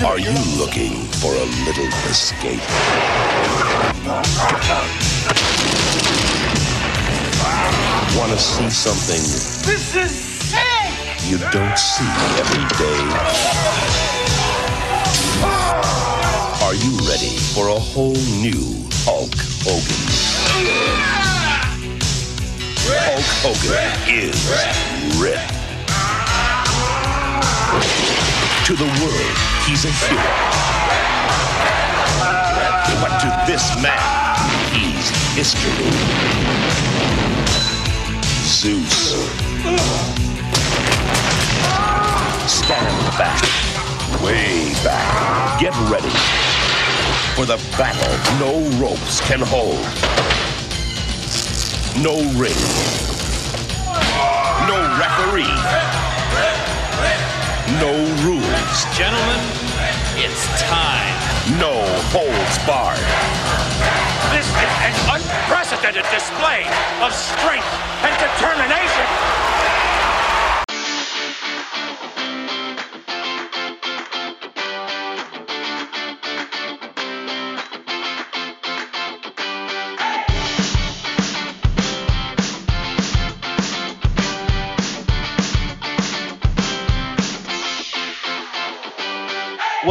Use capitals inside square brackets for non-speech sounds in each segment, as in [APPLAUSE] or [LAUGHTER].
Are you looking for a little escape? Want to see something This is sick! you don't see every day? Are you ready for a whole new Hulk Hogan? Hulk Hogan is ripped. To the world, he's a hero. But to this man, he's history. Zeus. Stand back. Way back. Get ready for the battle no ropes can hold. No ring. No referee. No rules. Gentlemen, it's time. No holds barred. This is an unprecedented display of strength and determination!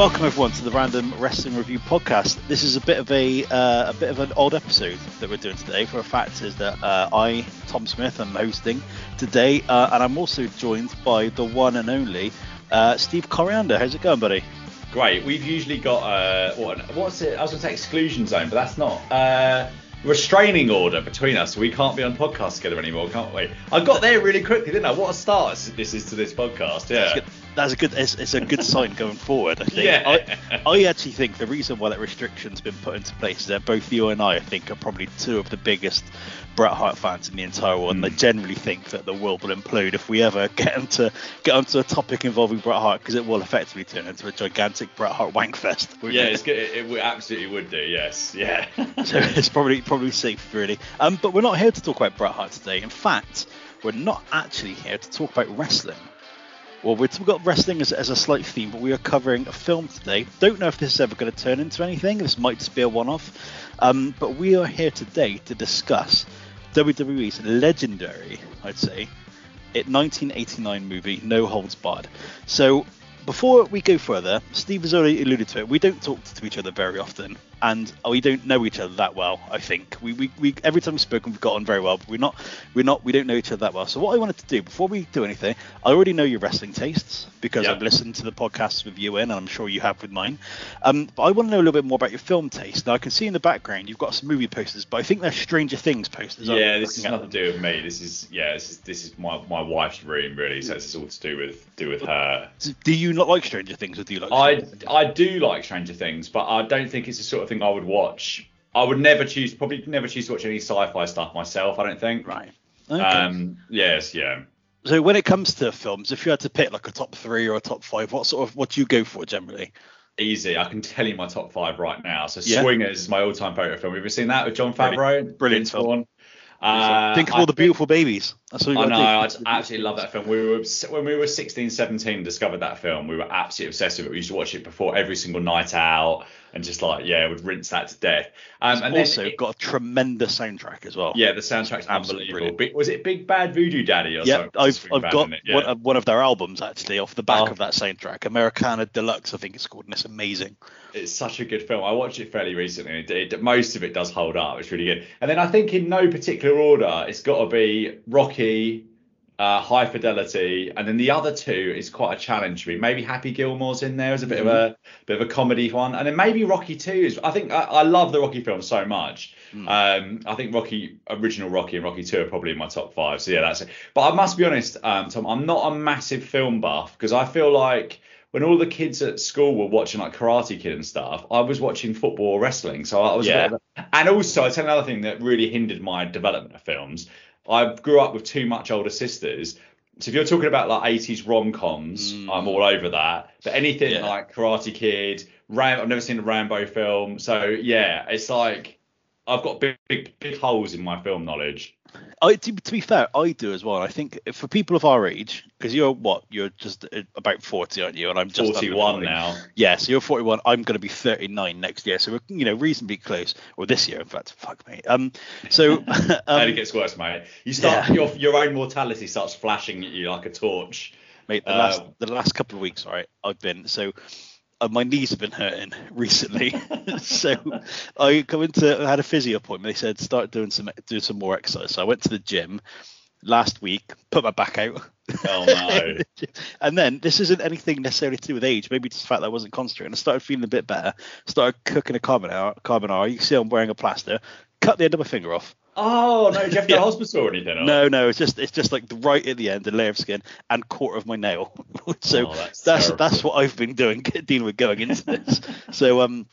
Welcome everyone to the Random Wrestling Review podcast. This is a bit of a uh, a bit of an odd episode that we're doing today. For a fact is that uh, I, Tom Smith, am hosting today, uh, and I'm also joined by the one and only uh, Steve Corriander. How's it going, buddy? Great. We've usually got uh, what, what's it? I was going to say exclusion zone, but that's not. Uh, restraining order between us. We can't be on podcast together anymore, can't we? I got there really quickly, didn't I? What a start this is to this podcast. Yeah. That's a good. It's, it's a good sign going forward. I think. Yeah. I, I actually think the reason why that restriction's been put into place is that both you and I, I think, are probably two of the biggest Bret Hart fans in the entire world. And I generally think that the world will implode if we ever [LAUGHS] get into get onto a topic involving Bret Hart, because it will effectively turn into a gigantic Bret Hart wankfest. wouldn't Yeah, it? it's good. It, it would- absolutely would do. Yes. Yeah. [LAUGHS] so it's probably probably safe really. Um, but we're not here to talk about Bret Hart today. In fact, we're not actually here to talk about wrestling. Well, we've got wrestling as, as a slight theme, but we are covering a film today. Don't know if this is ever going to turn into anything. This might just be a one-off. Um, but we are here today to discuss WWE's legendary, I'd say, it 1989 movie No Holds Barred. So before we go further, Steve has already alluded to it. We don't talk to each other very often, and we don't know each other that well. I think we, we, we every time we've spoken, we've got on very well, but we're not we're not we don't know each other that well. So what I wanted to do before we do anything, I already know your wrestling tastes because Yeah. I've listened to the podcasts with you in, and I'm sure you have with mine. Um, but I want to know a little bit more about your film taste. Now I can see in the background you've got some movie posters, but I think they're Stranger Things posters. aren't yeah. This is nothing to do with me. This is yeah. This is this is my, my wife's room really. So it's all to do with do with her. Do you not like Stranger Things, or do you like? I Stranger Things? I do like Stranger Things, but I don't think it's the sort of thing I would watch. I would never choose, probably never choose to watch any sci-fi stuff myself. I don't think. right. Okay. Um. Yes. Yeah. So when it comes to films, if you had to pick like a top three or a top five, what sort of what do you go for generally? Easy. I can tell you my top five right now. So Yeah. Swingers is my all-time favorite film. Have you ever seen that with John. Favreau? Brilliant film. Uh, Think of I all the think- beautiful babies. That's all you I know. do. I absolutely love that film. We were when we were 16, 17, discovered that film. We were absolutely obsessed with it. We used to watch it before every single night out, and just like yeah, would rinse that to death. Um, and also it- got a tremendous soundtrack as well. yeah, the soundtrack's Absolutely unbelievable. brilliant. Was it Big Bad Voodoo Daddy or something? I've, I've got yeah. one, of- one of their albums actually off the back Oh. of that soundtrack, Americana Deluxe, I think it's called, and it's amazing. It's such a good film. I watched it fairly recently. and It, it, most of it does hold up. It's really good. And then I think in no particular order, it's got to be Rocky, uh, High Fidelity, and then the other two is quite a challenge for me. Maybe Happy Gilmore's in there as a bit of a bit of a comedy one, and then maybe Rocky Two is. I think I, I love the Rocky films so much. Um, I think Rocky, original Rocky and Rocky Two are probably in my top five. So yeah, that's it. But I must be honest, um, Tom, I'm not a massive film buff because I feel like when all the kids at school were watching like Karate Kid and stuff, I was watching football or wrestling. So I was, Yeah. bit of a- and also I tell another thing that really hindered my development of films. I grew up with two much older sisters. So if you're talking about like 80s rom coms, mm. I'm all over that. But anything Yeah. like Karate Kid, Ram, I've never seen a Rambo film. So yeah, it's like I've got big, big, big holes in my film knowledge. I, to, to, be fair, I do as well. I think for people of our age, because you're what, you're just uh, about 40, aren't you? And I'm just 41 now. Yeah, so you're 41. I'm going to be 39 next year, so we're you know reasonably close. Or this year, in fact. Fuck me. Um, so [LAUGHS] [LAUGHS] um, and it gets worse, mate. You start yeah. your your own mortality starts flashing at you like a torch. Mate, the last um, the last couple of weeks, right? I've been so uh, Uh, my knees have been hurting [LAUGHS] recently, [LAUGHS] so I come into I had a physio appointment. They said start doing some do some more exercise. So I went to the gym last week, put my back out. Oh [LAUGHS] no! and then this isn't anything necessarily to do with age. Maybe just the fact that I wasn't concentrating. I started feeling a bit better. Started cooking a carbonara. Carbonara. You can see I'm wearing a plaster. Cut the end of my finger off. Oh no! Did you have to [LAUGHS] yeah. hospital or anything? Or? No, no. It's just it's just like right at the end, a layer of skin and quarter of my nail. [LAUGHS] so oh, that's that's, that's what I've been doing, [LAUGHS] dealing with going into this. so um,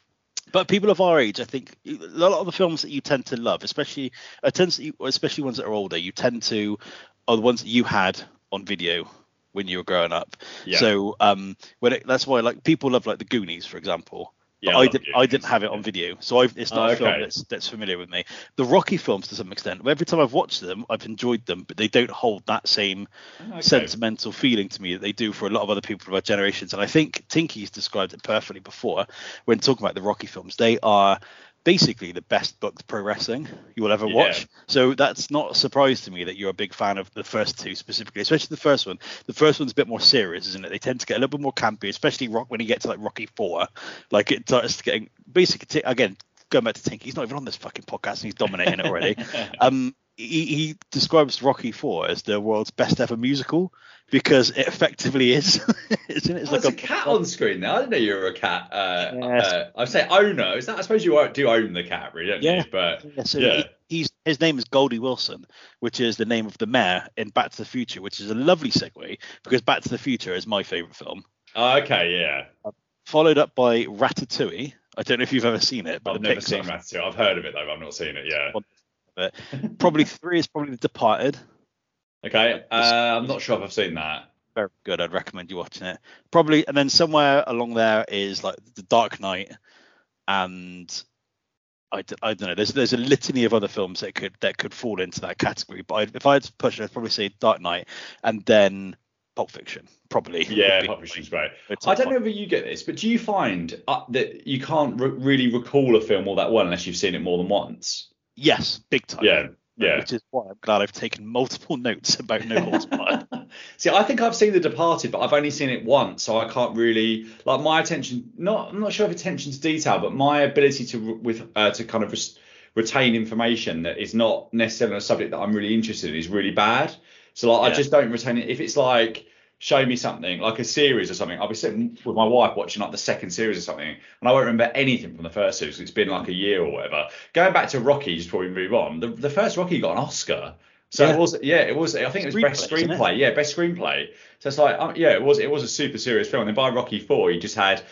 but people of our age, I think a lot of the films that you tend to love, especially uh, tends to, especially ones that are older, you tend to are the ones that you had on video when you were growing up. Yeah. So um, when it, that's why like people love like the Goonies, for example. Yeah, I, did, I didn't have it on video, so I've, it's not oh, a film that's, that's familiar with me. The Rocky films, to some extent, every time I've watched them, I've enjoyed them, but they don't hold that same okay. sentimental feeling to me that they do for a lot of other people of our generations. And I think Tinky's described it perfectly before when talking about the Rocky films. They are basically the best booked pro wrestling you will ever yeah. watch. So that's not a surprise to me that you're a big fan of the first two specifically, especially the first one. The first one's a bit more serious, isn't it? They tend to get a little bit more campy, especially rock when you get to like Rocky Four. Like it starts getting basically again going back to Tink. He's not even on this fucking podcast and he's dominating it already. [LAUGHS] um, he, he, describes Rocky Four as the world's best ever musical because it effectively is. [LAUGHS] Isn't it? It's oh, like a, a, cat on screen now. I didn't know you were a cat. Uh, yes. uh, I say owner. Is that? I suppose you do own the cat, really, don't yeah. you? But yeah, so yeah. He, he's his name is Goldie Wilson, which is the name of the mayor in Back to the Future, which is a lovely segue because Back to the Future is my favorite film. Oh, okay, yeah. Uh, followed up by Ratatouille. I don't know if you've ever seen it, but I've never seen Ratatouille. I've heard of it though. I've not seen it. Yeah. [LAUGHS] Probably three is probably The Departed. Okay, uh, I'm not sure if I've seen that. Very good. I'd recommend you watching it. Probably, and then somewhere along there is like The Dark Knight, and I, I don't know. There's there's a litany of other films that could that could fall into that category. But I, if I had to push, it, I'd probably say Dark Knight, and then Pulp Fiction, probably. Yeah, Pulp Fiction's great. I don't know if you get this, but do you find uh, that you can't re- really recall a film all that well unless you've seen it more than once? Yes, big time. Yeah, yeah. Which is why I'm glad I've taken multiple [LAUGHS] notes about No Holds [LAUGHS] Barred. See, I think I've seen The Departed, but I've only seen it once, so I can't really like my attention. Not, I'm not sure if attention to detail, but my ability to with uh, to kind of res- retain information that is not necessarily a subject that I'm really interested in is really bad. So like, yeah. I just don't retain it. If it's like show me something like a series or something. I'll be sitting with my wife watching like the second series or something, and I won't remember anything from the first series. It's been like a year or whatever. Going back to Rocky, just before we move on, the, the first Rocky got an Oscar. So yeah. it was, yeah, it was. I think it was best screenplay. Yeah, best screenplay. So it's like, um, yeah, it was. It was a super serious film. And then by Rocky Four, you just had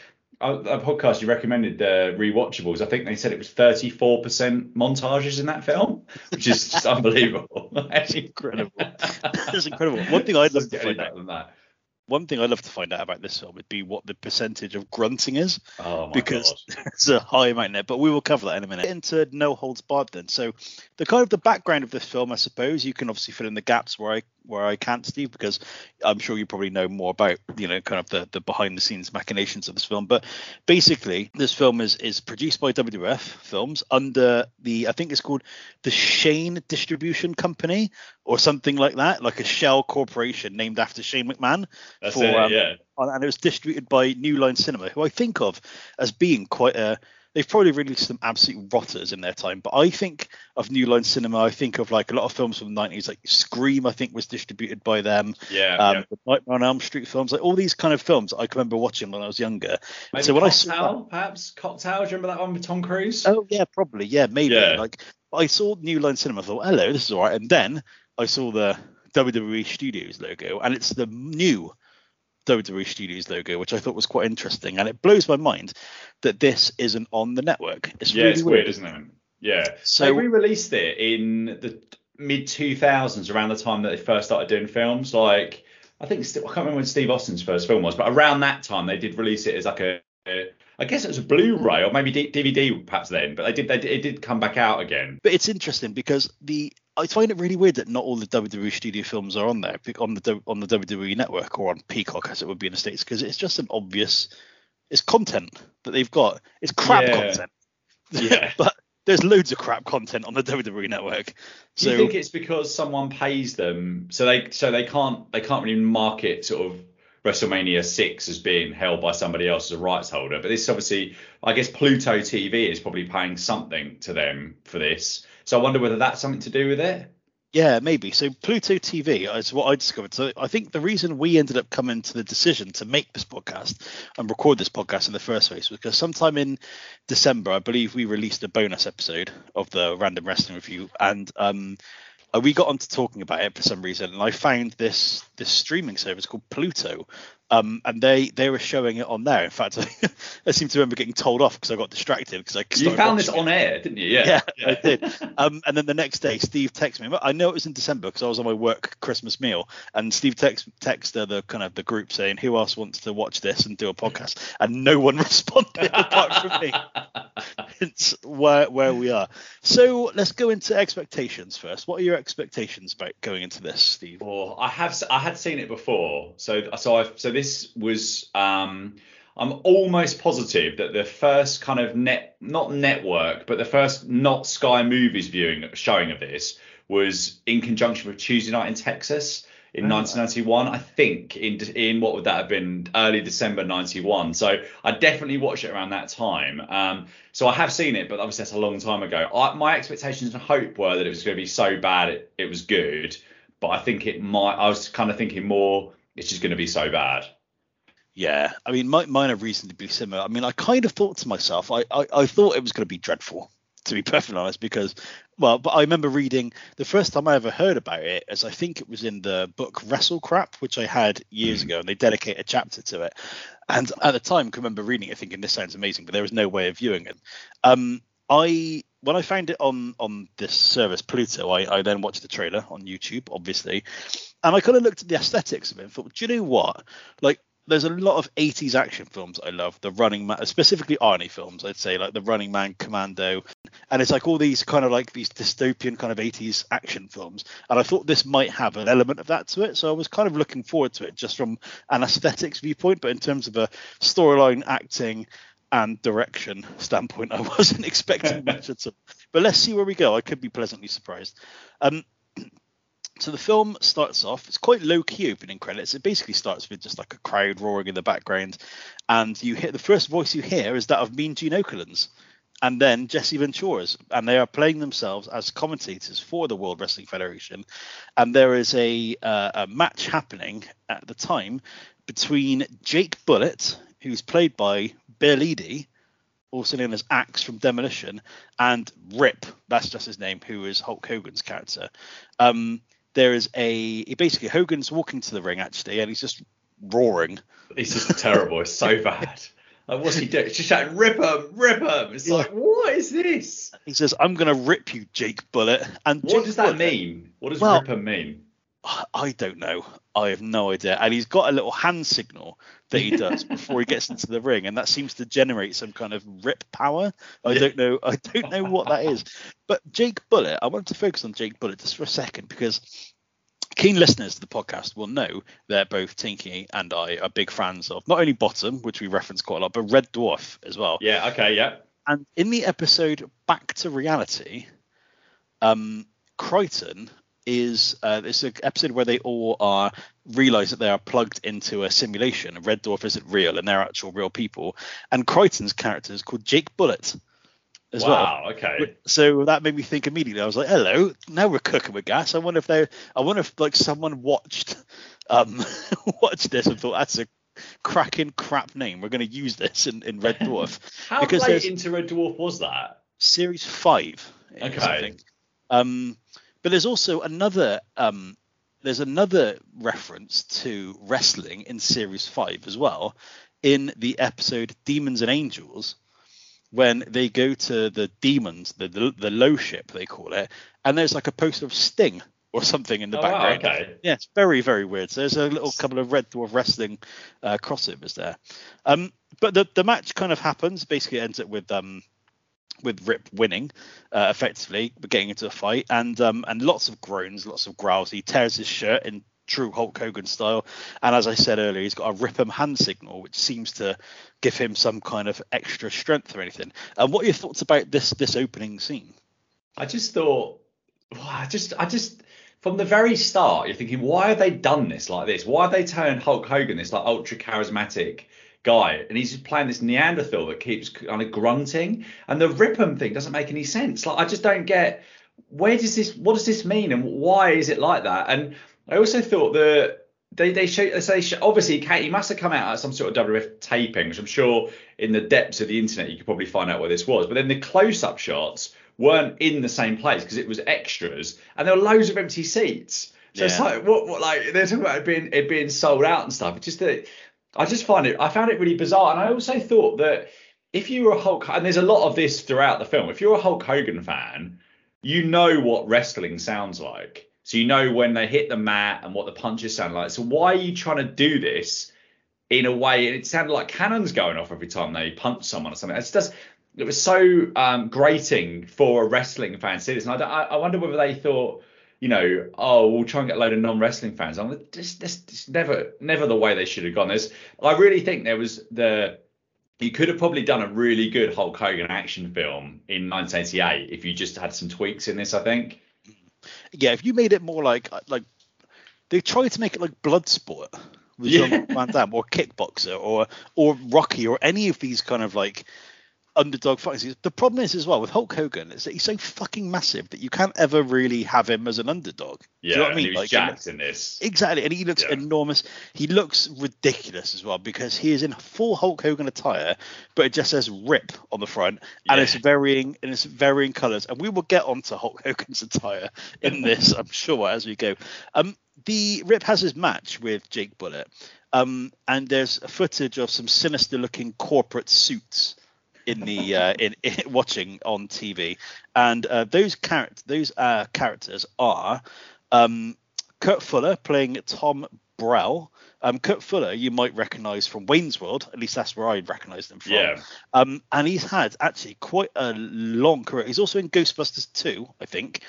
a, a podcast you recommended the uh, rewatchables. I think they said it was 34% montages in that film, which is just [LAUGHS] unbelievable. [LAUGHS] That's incredible. That's incredible. One thing I'd love to find out than that one thing I'd love to find out about this film would be what the percentage of grunting is. Oh because [LAUGHS] it's a high amount there, but we will cover that in a minute. Into No Holds Barred then. So the kind of the background of this film, I suppose, you can obviously fill in the gaps where I where I can't, Steve, because I'm sure you probably know more about, you know, kind of the, the behind the scenes machinations of this film. But basically, this film is is produced by WWF Films under the I think it's called the Shane Distribution Company or something like that, like a shell corporation named after Shane McMahon. That's for, it, um, yeah. And it was distributed by New Line Cinema, who I think of as being quite a they've probably released some absolute rotters in their time, but I think of New Line Cinema. I think of like a lot of films from the 90s, like Scream, I think was distributed by them. Yeah. Um, yeah. The Nightmare on Elm Street films, like all these kind of films I can remember watching when I was younger. Maybe so when Cocktail, I saw that, perhaps Cocktail, do you remember that one with Tom Cruise? Oh, yeah, probably. Yeah, maybe. Yeah. Like I saw New Line Cinema, I thought, hello, this is all right. And then I saw the WWE Studios logo, and it's the new WWE Studios logo, which I thought was quite interesting. And it blows my mind that this isn't on the network. It's yeah, really it's weird, weird, isn't it? Yeah. So they re-released it in the mid 2000s, around the time that they first started doing films. Like I think I can't remember when Steve Austin's first film was, but around that time they did release it as like a I guess it was a Blu-ray or maybe D- DVD perhaps then, but they did they did, it did come back out again. But it's interesting because the I find it really weird that not all the WWE studio films are on there on the on the WWE network or on Peacock as it would be in the states because it's just an obvious it's content that they've got. It's crap Yeah. content. Yeah. [LAUGHS] but there's loads of crap content on the WWE network. Do So you think it's because someone pays them so they so they can't they can't really market sort of WrestleMania six as being held by somebody else as a rights holder? But this obviously I guess Pluto TV is probably paying something to them for this. So I wonder whether that's something to do with it. Yeah, maybe. So Pluto TV is what I discovered. So I think the reason we ended up coming to the decision to make this podcast and record this podcast in the first place was because sometime in December, I believe we released a bonus episode of the Random Wrestling Review, and um, uh, we got onto talking about it for some reason, and I found this this streaming service called Pluto, um, and they they were showing it on there. In fact, I, [LAUGHS] I seem to remember getting told off because I got distracted because I You found this it. on air, didn't you? Yeah. Yeah, [LAUGHS] I did. Um, and then the next day, Steve texted me. I know it was in December because I was on my work Christmas meal, and Steve text texted the kind of the group saying, "Who else wants to watch this and do a podcast?" And no one [LAUGHS] responded apart from me. It's where where we are. So let's go into expectations first. What are your expectations about going into this, Steve? Or I have I had seen it before. So so I've so this was um I'm almost positive that the first kind of net not network but the first not Sky Movies viewing showing of this was in conjunction with Tuesday Night in Texas in 1991 I think in in what would that have been early December 91 so I definitely watched it around that time um so I have seen it but obviously that's a long time ago I, my expectations and hope were that it was going to be so bad it, it was good but I think it might. I was kind of thinking more. It's just going to be so bad. Yeah, I mean, my, mine are reasonably similar. I mean, I kind of thought to myself, I, I, I thought it was going to be dreadful, to be [LAUGHS] perfectly honest, because, well, but I remember reading the first time I ever heard about it, as I think it was in the book Wrestle Crap, which I had years ago, and they dedicate a chapter to it. And at the time, I can remember reading it, thinking this sounds amazing, but there was no way of viewing it. Um, I when I found it on on this service Pluto, I, I then watched the trailer on YouTube, obviously, and I kind of looked at the aesthetics of it and thought, do you know what? Like, there's a lot of 80s action films I love. The Running Man, specifically Arnie films, I'd say, like The Running Man, Commando, and it's like all these kind of like these dystopian kind of 80s action films. And I thought this might have an element of that to it, so I was kind of looking forward to it just from an aesthetics viewpoint, but in terms of a storyline, acting, and direction standpoint, [LAUGHS] I wasn't expecting [LAUGHS] much at all. But let's see where we go. I could be pleasantly surprised. Um, so the film starts off. It's quite low key opening credits. It basically starts with just like a crowd roaring in the background, and you hear the first voice you hear is that of Mean Gene Okerlund's, and then Jesse Ventura's, and they are playing themselves as commentators for the World Wrestling Federation. And there is a uh, a match happening at the time between Jake Bullet, who's played by Bill Eadie, also known as Ax from Demolition, and Rip, that's just his name, who is Hulk Hogan's character. Um, there is a basically Hogan's walking to the ring actually, and he's just roaring. He's just terrible. It's so bad. Like, what's he doing? It's just shouting, "Rip him, rip him!" It's like, what is this? He says, "I'm gonna rip you, Jake Bullet." And What Jake does that Bullet- mean? What does Well- rip him mean? I don't know. I have no idea. And he's got a little hand signal that he does [LAUGHS] before he gets into the ring, and that seems to generate some kind of rip power. I Yeah. don't know. I don't know what that is. But Jake Bullet, I wanted to focus on Jake Bullet just for a second because keen listeners to the podcast will know that both Tinky and I are big fans of not only Bottom, which we reference quite a lot, but Red Dwarf as well. Yeah. Okay. Yeah. And in the episode Back to Reality, um, Kryten is uh, it's an episode where they all are realize that they are plugged into a simulation. Red Dwarf isn't real, and they're actual real people. And Kryten's character is called Jake Bullet as well. wow. Okay. So that made me think immediately. I was like, "Hello, now we're cooking with gas." I wonder if they, I wonder if like someone watched, um, [LAUGHS] watched this and thought that's a cracking crap name. We're going to use this in, in Red Dwarf [LAUGHS] How because late into Red Dwarf was that? series five. it is, I Okay. think. Um, but there's also another um, there's another reference to wrestling in series five as well, in the episode Demons and Angels, when they go to the demons, the the, the low ship they call it, and there's like a poster of Sting or something in the Oh, wow, background. okay. Yeah, it's very, very weird. So there's a little couple of Red Dwarf Wrestling uh, crossovers there. Um, but the the match kind of happens. Basically, ends up with um with Rip winning, uh, effectively, but getting into a fight, and um and lots of groans, lots of growls. He tears his shirt in true Hulk Hogan style, and as I said earlier, he's got a rip him hand signal, which seems to give him some kind of extra strength or anything. And what are your thoughts about this this opening scene? I just thought, wow, I just, I just, from the very start, you're thinking, why have they done this like this? Why have they turned Hulk Hogan this like ultra charismatic guy, and he's just playing this Neanderthal that keeps kind of grunting, and the Rip'em thing doesn't make any sense. Like, I just don't get where does this, what does this mean, and why is it like that? And I also thought that. They they show they say obviously he must have come out at some sort of WF taping, which I'm sure in the depths of the internet you could probably find out where this was. But then the close-up shots weren't in the same place because it was extras, and there were loads of empty seats. So it's like what, what like they're talking about it being it being sold out and stuff. It's just that I just find it I found it really bizarre, and I also thought that if you were a Hulk and there's a lot of this throughout the film, if you're a Hulk Hogan fan, you know what wrestling sounds like. So you know when they hit the mat and what the punches sound like. So why are you trying to do this in a way? And it sounded like cannons going off every time they punch someone or something. It's just it was so um, grating for a wrestling fan to see this. And I, I, I wonder whether they thought, you know, oh, we'll try and get a load of non-wrestling fans. I'm like, this, this, this never, never the way they should have gone. This, I really think there was the you could have probably done a really good Hulk Hogan action film in 1988 if you just had some tweaks in this. I think. Yeah, if you made it more like like they tried to make it like Bloodsport with Yeah. Jean Van Damme or Kickboxer or or Rocky or any of these kind of like underdog fighting scenes. The problem is as well with Hulk Hogan is that he's so fucking massive that you can't ever really have him as an underdog. Do Yeah, you know what I mean? he Like, jacked in this. Exactly, and he looks Yeah. enormous. He looks ridiculous as well because he is in full Hulk Hogan attire, but it just says "Rip" on the front, and it's varying and it's varying colours. And we will get onto Hulk Hogan's attire in [LAUGHS] this, I'm sure, as we go. Um, the Rip has his match with Jake Bullet, um, and there's footage of some sinister-looking corporate suits in the uh, in, [LAUGHS] in watching on TV, and uh, those characters those uh, characters are um, Kurt Fuller playing Tom Brell. Um, Kurt Fuller, you might recognise from Wayne's World, at least that's where I recognise him from. Yeah. Um, and he's had actually quite a long career. He's also in Ghostbusters 2, I think,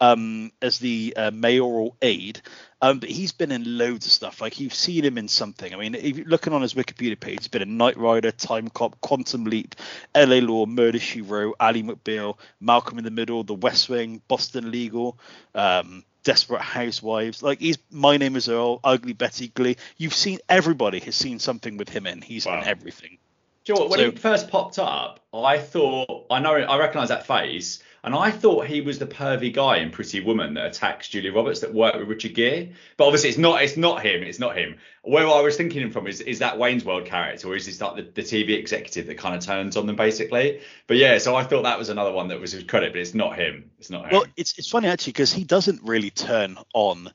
um, as the uh, mayoral aide. Um, but he's been in loads of stuff. Like you've seen him in something. I mean, if you're looking on his Wikipedia page, he's been in Knight Rider, Time Cop, Quantum Leap, L.A. Law, Murder She Wrote, Ally McBeal, Malcolm in the Middle, The West Wing, Boston Legal, um, Desperate Housewives. Like he's My Name Is Earl, Ugly Betty, Glee. You've seen everybody has seen something with him in. He's Wow. in everything. Do you know what, when So- he first popped up, I thought I know I recognise that face, and I thought he was the pervy guy in Pretty Woman that attacks Julia Roberts that worked with Richard Gere. But obviously, it's not. It's not him. It's not him. Where I was thinking him from is is that Wayne's World character, or is this like the, the TV executive that kind of turns on them basically? But yeah, so I thought that was another one that was his credit, but it's not him. It's not him. Well, it's it's funny actually because he doesn't really turn on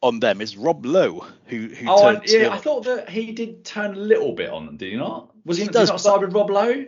on them. It's Rob Lowe who who oh, turns yeah. I thought that he did turn a little bit on them. Did he not? Was he, He does, not side with Rob Lowe?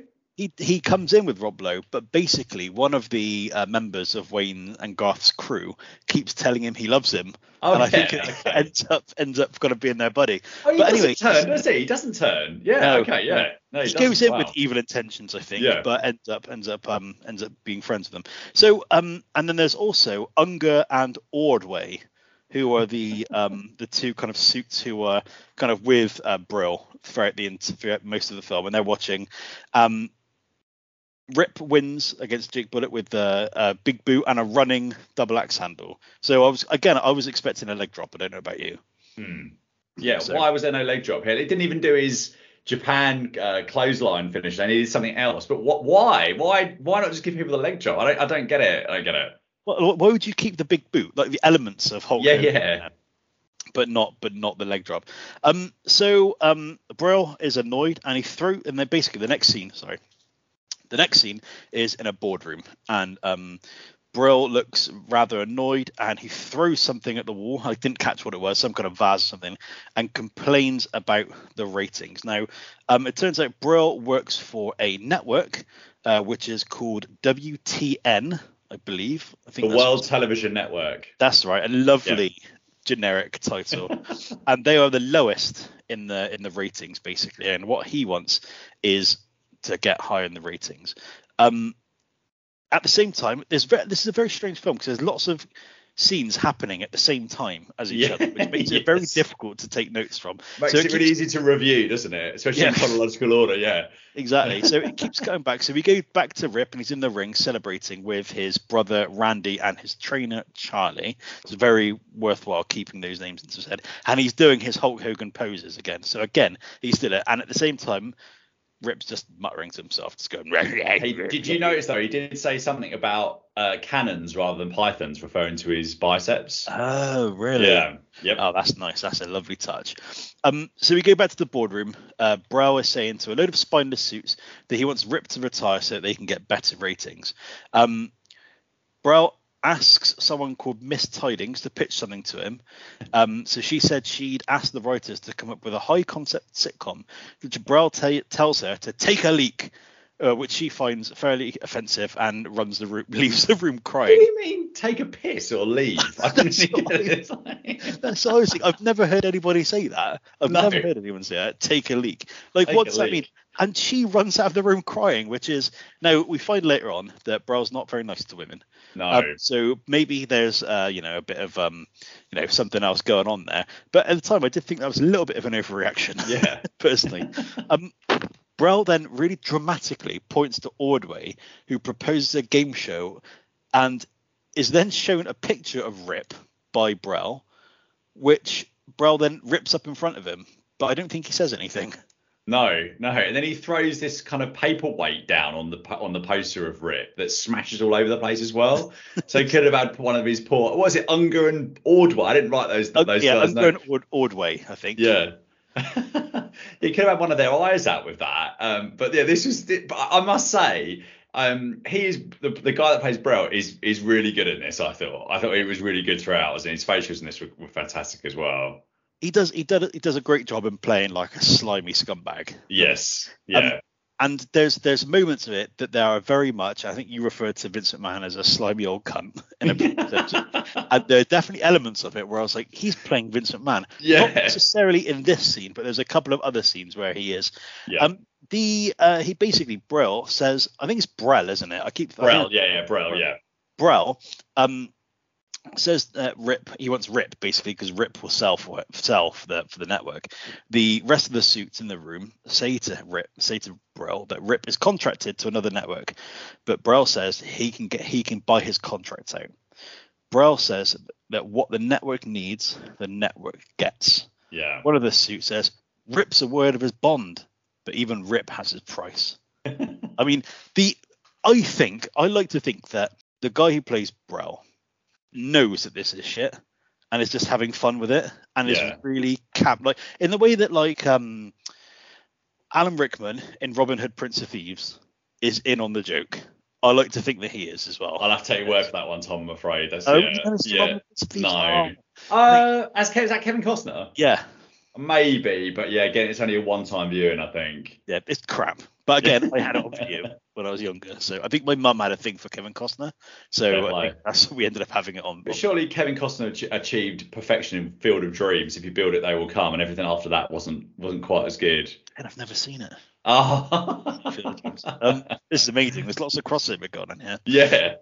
He he comes in with Rob Lowe, but basically one of the uh, members of Wayne and Garth's crew keeps telling him he loves him, Oh, and I think it okay. [LAUGHS] ends up ends up going to being their buddy. Oh, he but doesn't anyway, turn, does he? He doesn't turn. Yeah. No, okay. Yeah. No, he, he goes in Wow. with evil intentions, I think, Yeah. but ends up ends up um ends up being friends with them. So um and then there's also Unger and Ordway, who are the um the two kind of suits who are kind of with uh, Brill throughout the throughout most of the film, and they're watching. Um, Rip wins against Jake Bullet with the uh, big boot and a running double axe handle. So I was again I was expecting a leg drop. I don't know about you. Yeah. So- Why was there no leg drop here? It didn't even do his Japan uh, clothesline finish. They needed something else. But what? Why? Why? Why not just give people the leg drop? I don't. I don't get it. I don't get it. Why, why would you keep the big boot like the elements of Hulk? Yeah. Hogan Yeah. but not but not the leg drop. Um, so um, Brill is annoyed and he threw and then basically the next scene, sorry, the next scene is in a boardroom and um, Brill looks rather annoyed and he throws something at the wall. I didn't catch what it was, some kind of vase or something, and complains about the ratings. Now, um, it turns out Brill works for a network uh, which is called WTN. I believe. I The think that's- World Television Network. That's right, a lovely generic title, [LAUGHS] and they are the lowest in the in the ratings basically. And what he wants is to get higher in the ratings. Um, at the same time, there's ve- this is a very strange film because there's lots of scenes happening at the same time as each Yeah, other, which makes it very difficult to take notes from. Makes So it, it really easy to review, doesn't it? Especially in chronological order. Yeah. Exactly. So it keeps going back. So we go back to Rip, and he's in the ring celebrating with his brother Randy and his trainer Charlie. It's very worthwhile keeping those names into his head. And he's doing his Hulk Hogan poses again. So again, he's still it. And at the same time, Rip's just muttering to himself, just going. [LAUGHS] Hey, did you notice though? He did say something about uh, cannons rather than pythons, referring to his biceps. Oh, really? Yeah. Yep. Oh, that's nice. That's a lovely touch. Um, so we go back to the boardroom. Uh, Brow is saying to a load of spineless suits that he wants Rip to retire so that they can get better ratings. Um, Brow asks someone called Miss Tidings to pitch something to him. Um, so she said she'd asked the writers to come up with a high concept sitcom, Brow ta- tells her to take a leak. Uh, which she finds fairly offensive and runs the room, [LAUGHS] leaves the room crying. What do you mean, take a piss or leave? [LAUGHS] that's, what I, like. that's honestly, I've never heard anybody say that. I've No. never heard anyone say that. Take a leak. Like, Take what does that mean? And she runs out of the room crying, which is now we find later on that Brow's not very nice to women. No. Um, so maybe there's, uh, you know, a bit of, um, you know, something else going on there. But at the time, I did think that was a little bit of an overreaction. Yeah. [LAUGHS] personally. Um, Brell then really dramatically points to Ordway, who proposes a game show, and is then shown a picture of Rip by Brell, which Brell then rips up in front of him. But I don't think he says anything. No, no, and then he throws this kind of paperweight down on the on the poster of Rip that smashes all over the place as well. [LAUGHS] So he could have had one of his poor. What was it Unger and Ordway? I didn't write those Oh, those yeah, guys' names. going Ord- Ordway, I think. Yeah. [LAUGHS] he could have had one of their eyes out with that. Um, but yeah, this was. But I must say, um, he is the, the guy that plays Brell is is really good in this. I thought. I thought he was really good throughout, and his facials in this were, were fantastic as well. He does he does he does a great job in playing like a slimy scumbag. Yes. Yeah. And there's there's moments of it that there are very much. I think you referred to Vincent McMahon as a slimy old cunt in a [LAUGHS] and there are definitely elements of it where I was like, he's playing Vincent McMahon. Yeah. Not necessarily in this scene, but there's a couple of other scenes where he is. yeah. Um, the uh, he basically Brill says, I think it's Brell, isn't it? I keep Brell. Yeah. Yeah. Brell. Yeah. Brell um, says that Rip he wants Rip basically because Rip will sell for it, sell for the for the network. The rest of the suits in the room say to Rip say to Brell that Rip is contracted to another network, but Brell says he can get he can buy his contract out. Brell says that what the network needs, the network gets. Yeah. One of the suits says Rip's a word of his bond, but even Rip has his price. [LAUGHS] I mean, the I think I like to think that the guy who plays Brell knows that this is shit and is just having fun with it and Yeah. is really camp like in the way that like um Alan Rickman in Robin Hood Prince of Thieves is in on the joke. I like to think that he is as well. I'll have to take your word for that one, Tom. I'm afraid. That's Oh, yeah. you're gonna see yeah. Robin Hood Prince of Thieves? No. Uh, as Ke- is that Kevin Costner? yeah, Maybe, but yeah, again, it's only a one-time viewing, I think. yeah, it's crap. But again, [LAUGHS] I had it on video when I was younger, so I think my mum had a thing for Kevin Costner, so I play. think that's we ended up having it on. But surely Kevin Costner ach- achieved perfection in Field of Dreams. If you build it, they will come, and everything after that wasn't wasn't quite as good. and I've never seen it. [LAUGHS] Oh, um, this is amazing. There's lots of crossover going on here. yeah,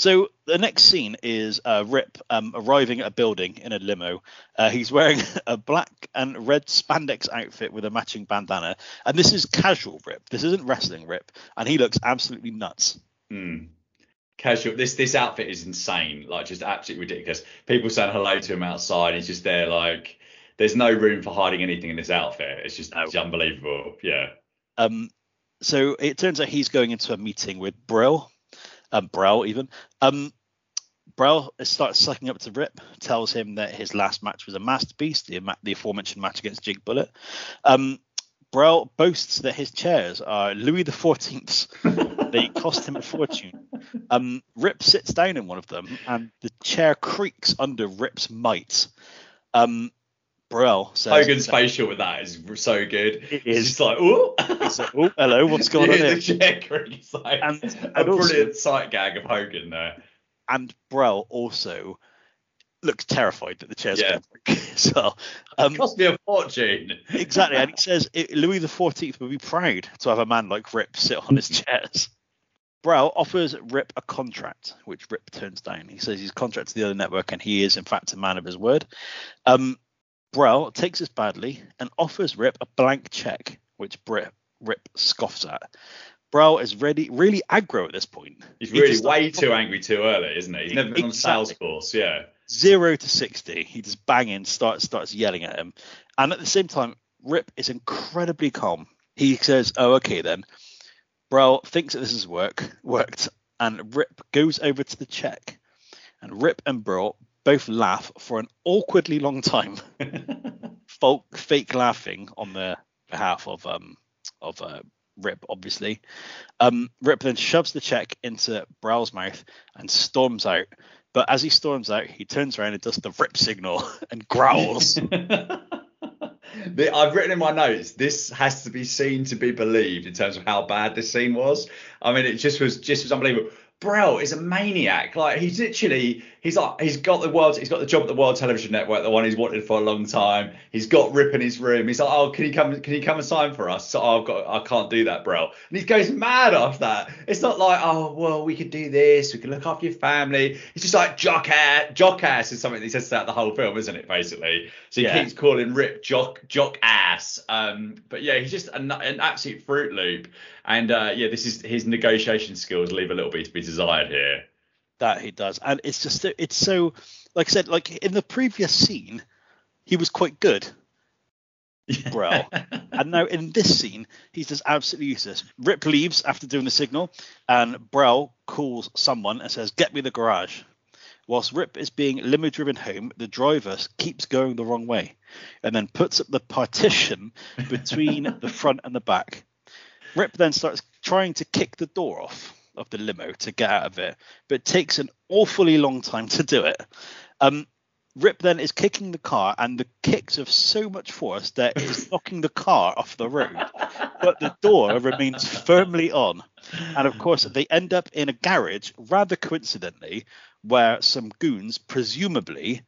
So the next scene is uh, Rip um, arriving at a building in a limo. Uh, he's wearing [LAUGHS] a black and red spandex outfit with a matching bandana, and this is casual Rip. This isn't wrestling Rip, and he looks absolutely nuts. Hmm. Casual. This this outfit is insane. Like just absolutely ridiculous. People saying hello to him outside. He's just there like. There's no room for hiding anything in this outfit. It's just No. it's unbelievable. Yeah. Um, so it turns out he's going into a meeting with Brill, um, Brell even. Um, Brell starts sucking up to Rip, tells him that his last match was a masterpiece, the, the aforementioned match against Jig Bullet. Um, Brell boasts that his chairs are Louis XIV's. [LAUGHS] They cost him a fortune. Um, Rip sits down in one of them, and the chair creaks under Rip's might. Um, Burrell says Hogan's facial with that is so good. It is. He's just like, ooh. He's like, oh, hello, what's [LAUGHS] going on here? The like And- a also- brilliant sight gag of Hogan there. And Burrell also looks terrified that the chair's Yeah. going to break [LAUGHS] so. Um, it cost me a fortune. exactly, and he [LAUGHS] says Louis XIV would be proud to have a man like Rip sit on his chairs. Burrell offers Rip a contract, which Rip turns down. He says he's contracted to the other network, and he is in fact a man of his word. Um, Burrell takes this badly and offers Rip a blank check, which Rip, Rip scoffs at. Burrell is ready, really aggro at this point. He's really just- way too angry too early, isn't he? He's never been on sales Exactly. course, yeah. zero to sixty. He just banging starts starts yelling at him, and at the same time, Rip is incredibly calm. He says, "Oh, okay then." Burrell thinks that this has work worked, and Rip goes over to the check, and Rip and Burrell both laugh for an awkwardly long time, [LAUGHS] folk fake laughing on the behalf of um of uh, Rip, obviously. Um, Rip then shoves the check into Burrell's mouth and storms out. But as he storms out, he turns around and does the Rip signal [LAUGHS] and growls. [LAUGHS] The- I've written in my notes. This has to be seen to be believed in terms of how bad this scene was. I mean, it just was just was unbelievable. Burrell is a maniac. Like he's literally, he's like, he's got the world, he's got the job at the World Television Network, the one he's wanted for a long time. He's got Rip in his room. He's like, oh, can he come? Can he come and sign for us? So oh, I've got, I can't do that, Burrell. And he goes mad after that. It's not like, oh, well, we could do this. We can look after your family. It's just like jock ass. Jock ass is something that he says throughout the whole film, isn't it? Basically. So he Yeah. keeps calling Rip jock jock ass. Um, but yeah, he's just an, an absolute fruit loop. And uh, yeah, this is his negotiation skills leave a little bit to be desired here. that he does, and it's just it's so like I said, like in the previous scene, he was quite good, [LAUGHS] Burrell, and now in this scene, he's just absolutely useless. Rip leaves after doing the signal, and Burrell calls someone and says, "Get me the garage." Whilst Rip is being limo driven home, the driver keeps going the wrong way, and then puts up the partition between the front and the back. Rip then starts trying to kick the door off of the limo to get out of it, but it takes an awfully long time to do it. Um, Rip then is kicking the car, and the kicks have so much force that it is knocking the car off the road, but the door remains firmly on. And of course, they end up in a garage, rather coincidentally, where some goons, presumably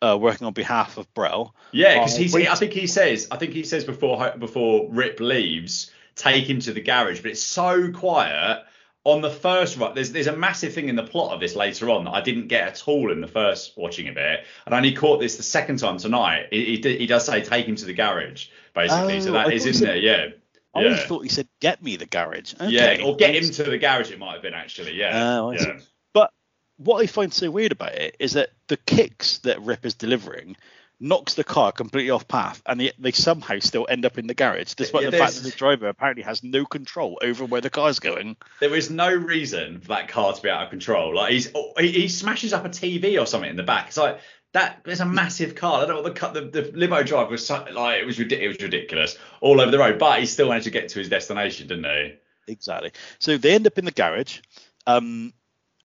uh, working on behalf of Brell, Yeah, because he's. waiting- I think he says. I think he says before before Rip leaves, take him to the garage. But it's so quiet on the first run. There's there's a massive thing in the plot of this later on that I didn't get at all in the first watching of it, and I only caught this the second time tonight. He he, he does say take him to the garage basically, so Oh, that I is in said- there. Yeah. I Yeah. always thought he said, "Get me the garage." Okay. Yeah, or get him to the garage. It might have been actually. Yeah. Oh, I yeah. But what I find so weird about it is that the kicks that Rip is delivering knocks the car completely off path, and they, they somehow still end up in the garage, despite Yeah, the fact that the driver apparently has no control over where the car's going. There is no reason for that car to be out of control. Like he's oh, he, he smashes up a TV or something in the back. It's like that. There's a massive car. I don't know what the cut. The, the limo driver was so, like it was ridiculous. It was ridiculous all over the road. But he still managed to get to his destination, didn't he? Exactly. So they end up in the garage. Um,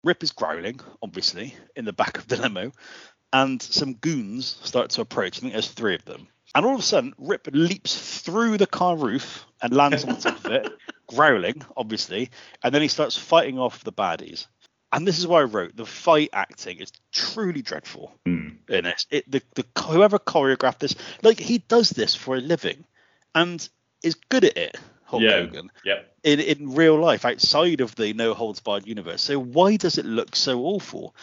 Rip is growling, obviously, in the back of the limo, and some goons start to approach. I think there's three of them. And all of a sudden, Rip leaps through the car roof and lands on top of it, [LAUGHS] growling, obviously, and then he starts fighting off the baddies. And this is why I wrote the fight acting is truly dreadful Hmm. in this. it the, the whoever choreographed this, like he does this for a living, and is good at it. Hulk yeah. Hogan Yep. in in real life outside of the no holds barred universe. So why does it look so awful?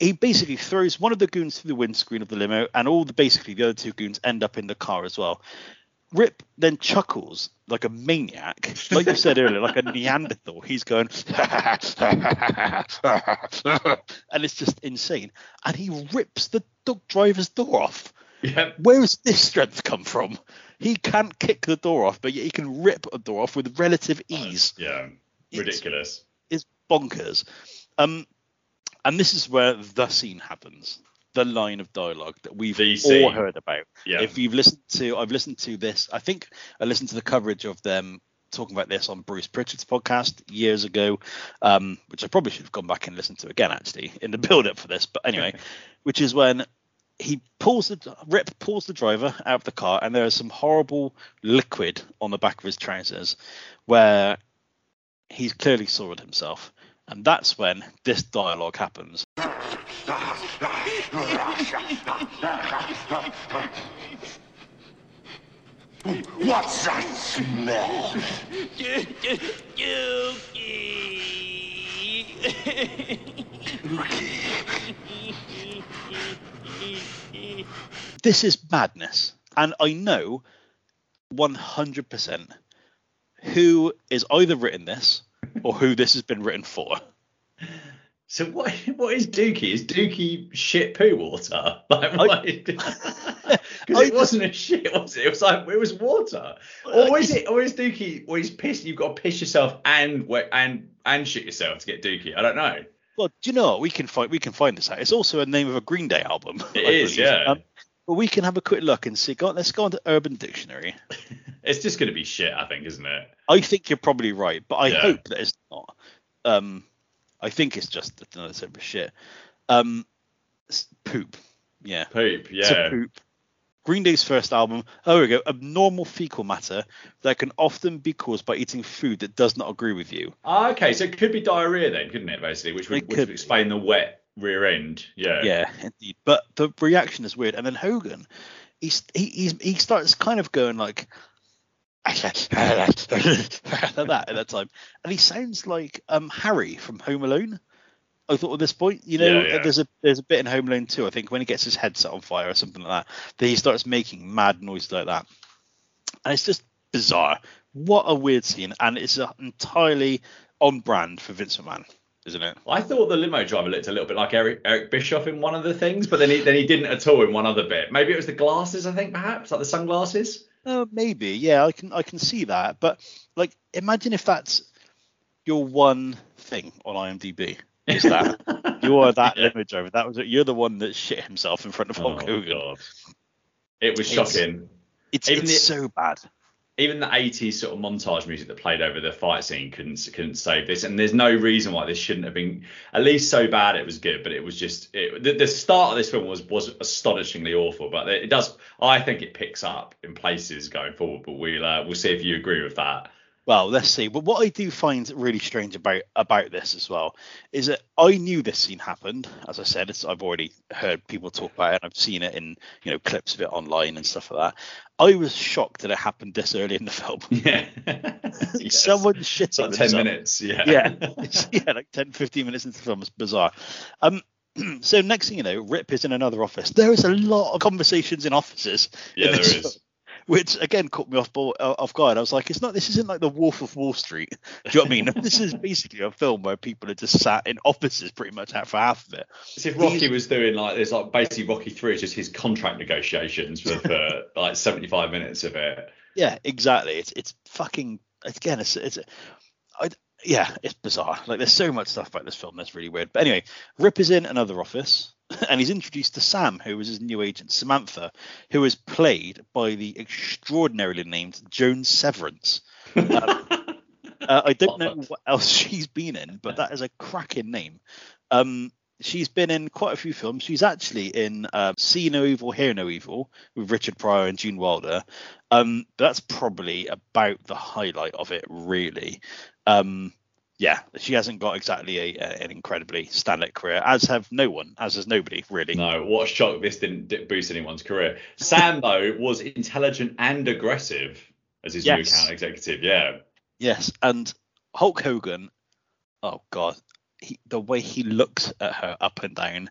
He basically throws one of the goons through the windscreen of the limo, and all the basically the other two goons end up in the car as well. Rip then chuckles like a maniac, like you said earlier, like a [LAUGHS] Neanderthal. He's going, [LAUGHS] and it's just insane. And he rips the dog driver's door off. Yep. Where has this strength come from? He can't kick the door off, but yet he can rip a door off with relative ease. Yeah. Ridiculous. It's bonkers. Um, and this is where the scene happens. The line of dialogue that we've The all heard about. Yeah. If you've listened to, I've listened to this. I think I listened to the coverage of them talking about this on Bruce Pritchard's podcast years ago, um, which I probably should have gone back and listened to again actually in the build up for this. But anyway, [LAUGHS] which is when he pulls the Rip pulls the driver out of the car, and there is some horrible liquid on the back of his trousers, where he's clearly soiled himself, and that's when this dialogue happens. What's that smell? This is madness, and I know 100% who is either written this or who this has been written for. So what what is Dookie? Is Dookie shit poo water? [LAUGHS] Like what? Because it [LAUGHS] wasn't a shit, was it? It was like it was water. Or is it? Or is Dookie? Or is piss? You've got to piss yourself and wet and and shit yourself to get Dookie. I don't know. Well, do you know what? We can find we can find this out. It's also a name of a Green Day album. It I is, believe. yeah. Um, but we can have a quick look and see. Go on, let's go on to Urban Dictionary. [LAUGHS] It's just going to be shit, I think, isn't it? I think you're probably right, but I Yeah. hope that it's not. Um, I think it's just another type of shit. Um, poop. Yeah. Poop. Yeah. poop. Green Day's first album. Oh, here we go. Abnormal fecal matter that can often be caused by eating food that does not agree with you. Ah, okay, so it could be diarrhea then, couldn't it? Basically, which would, which would explain the wet rear end. Yeah. Yeah, indeed. But the reaction is weird. And then Hogan, he's, he he's, he starts kind of going like [LAUGHS] like that at that time, and he sounds like um Harry from Home Alone. I thought at this point, you know, Yeah, yeah. there's a there's a bit in Home Alone too. I think when he gets his head set on fire or something like that, that he starts making mad noises like that, and it's just bizarre. What a weird scene, and it's entirely on brand for Vince McMahon, isn't it? I thought the limo driver looked a little bit like Eric, Eric Bischoff in one of the things, but then he then he didn't at all in one other bit. Maybe it was the glasses, I think, perhaps like the sunglasses. Oh, maybe. Yeah, I can I can see that. But like, imagine if that's your one thing on IMDb. Is that [LAUGHS] you are that Yeah. limo driver? That was it. You're the one that shit himself in front of oh, Hulk Oh, Hogan. God. It was It's- shocking. It's Even it's the- so bad. Even the 80s sort of montage music that played over the fight scene couldn't couldn't save this, and there's no reason why this shouldn't have been at least so bad. It was good, but it was just it, the, the start of this film was was astonishingly awful. But it does, I think, it picks up in places going forward. But we'll uh, we'll see if you agree with that. Well, let's see. But what I do find really strange about about this as well is that I knew this scene happened. As I said, it's, I've already heard people talk about it. and I've seen it in you know clips of it online and stuff like that. I was shocked that it happened this early in the film. [LAUGHS] Yeah, [LAUGHS] Yes. Someone shitting It's like 10 themselves. minutes. Yeah. yeah, [LAUGHS] yeah, like 10, 15 minutes into the film. It's bizarre. Um, [CLEARS THROAT] so next thing you know, Rip is in another office. There is a lot of conversations in offices. Yeah, there this is. film, Which again caught me off uh, off guard. I was like, it's not. This isn't like the Wolf of Wall Street. [LAUGHS] Do you know what I mean? [LAUGHS] this is basically a film where people are just sat in offices pretty much for half of it. As if Rocky was doing like there's like basically Rocky three is just his contract negotiations for, for [LAUGHS] like 75 minutes of it. Yeah, exactly. It's it's fucking again. It's it's. I, yeah, it's bizarre. Like there's so much stuff about this film that's really weird. But anyway, Rip is in another office, and he's introduced to Sam, who is his new agent, Samantha, who is played by the extraordinarily named Joan Severance. Um, uh, I don't know what else [LAUGHS] she's been in, but that is a cracking name. Um, she's been in quite a few films. She's actually in uh, See No Evil, Hear No Evil with Richard Pryor and Gene Wilder. Um, that's probably about the highlight of it, really. Um, yeah, she hasn't got exactly a, a, an incredibly standout career, as have no one, as has nobody, really. No, what a shock this didn't boost anyone's career. Sam [LAUGHS] though was intelligent and aggressive as his new account executive. Yeah. Yes, and Hulk Hogan, oh god, he, the way he looks at her up and down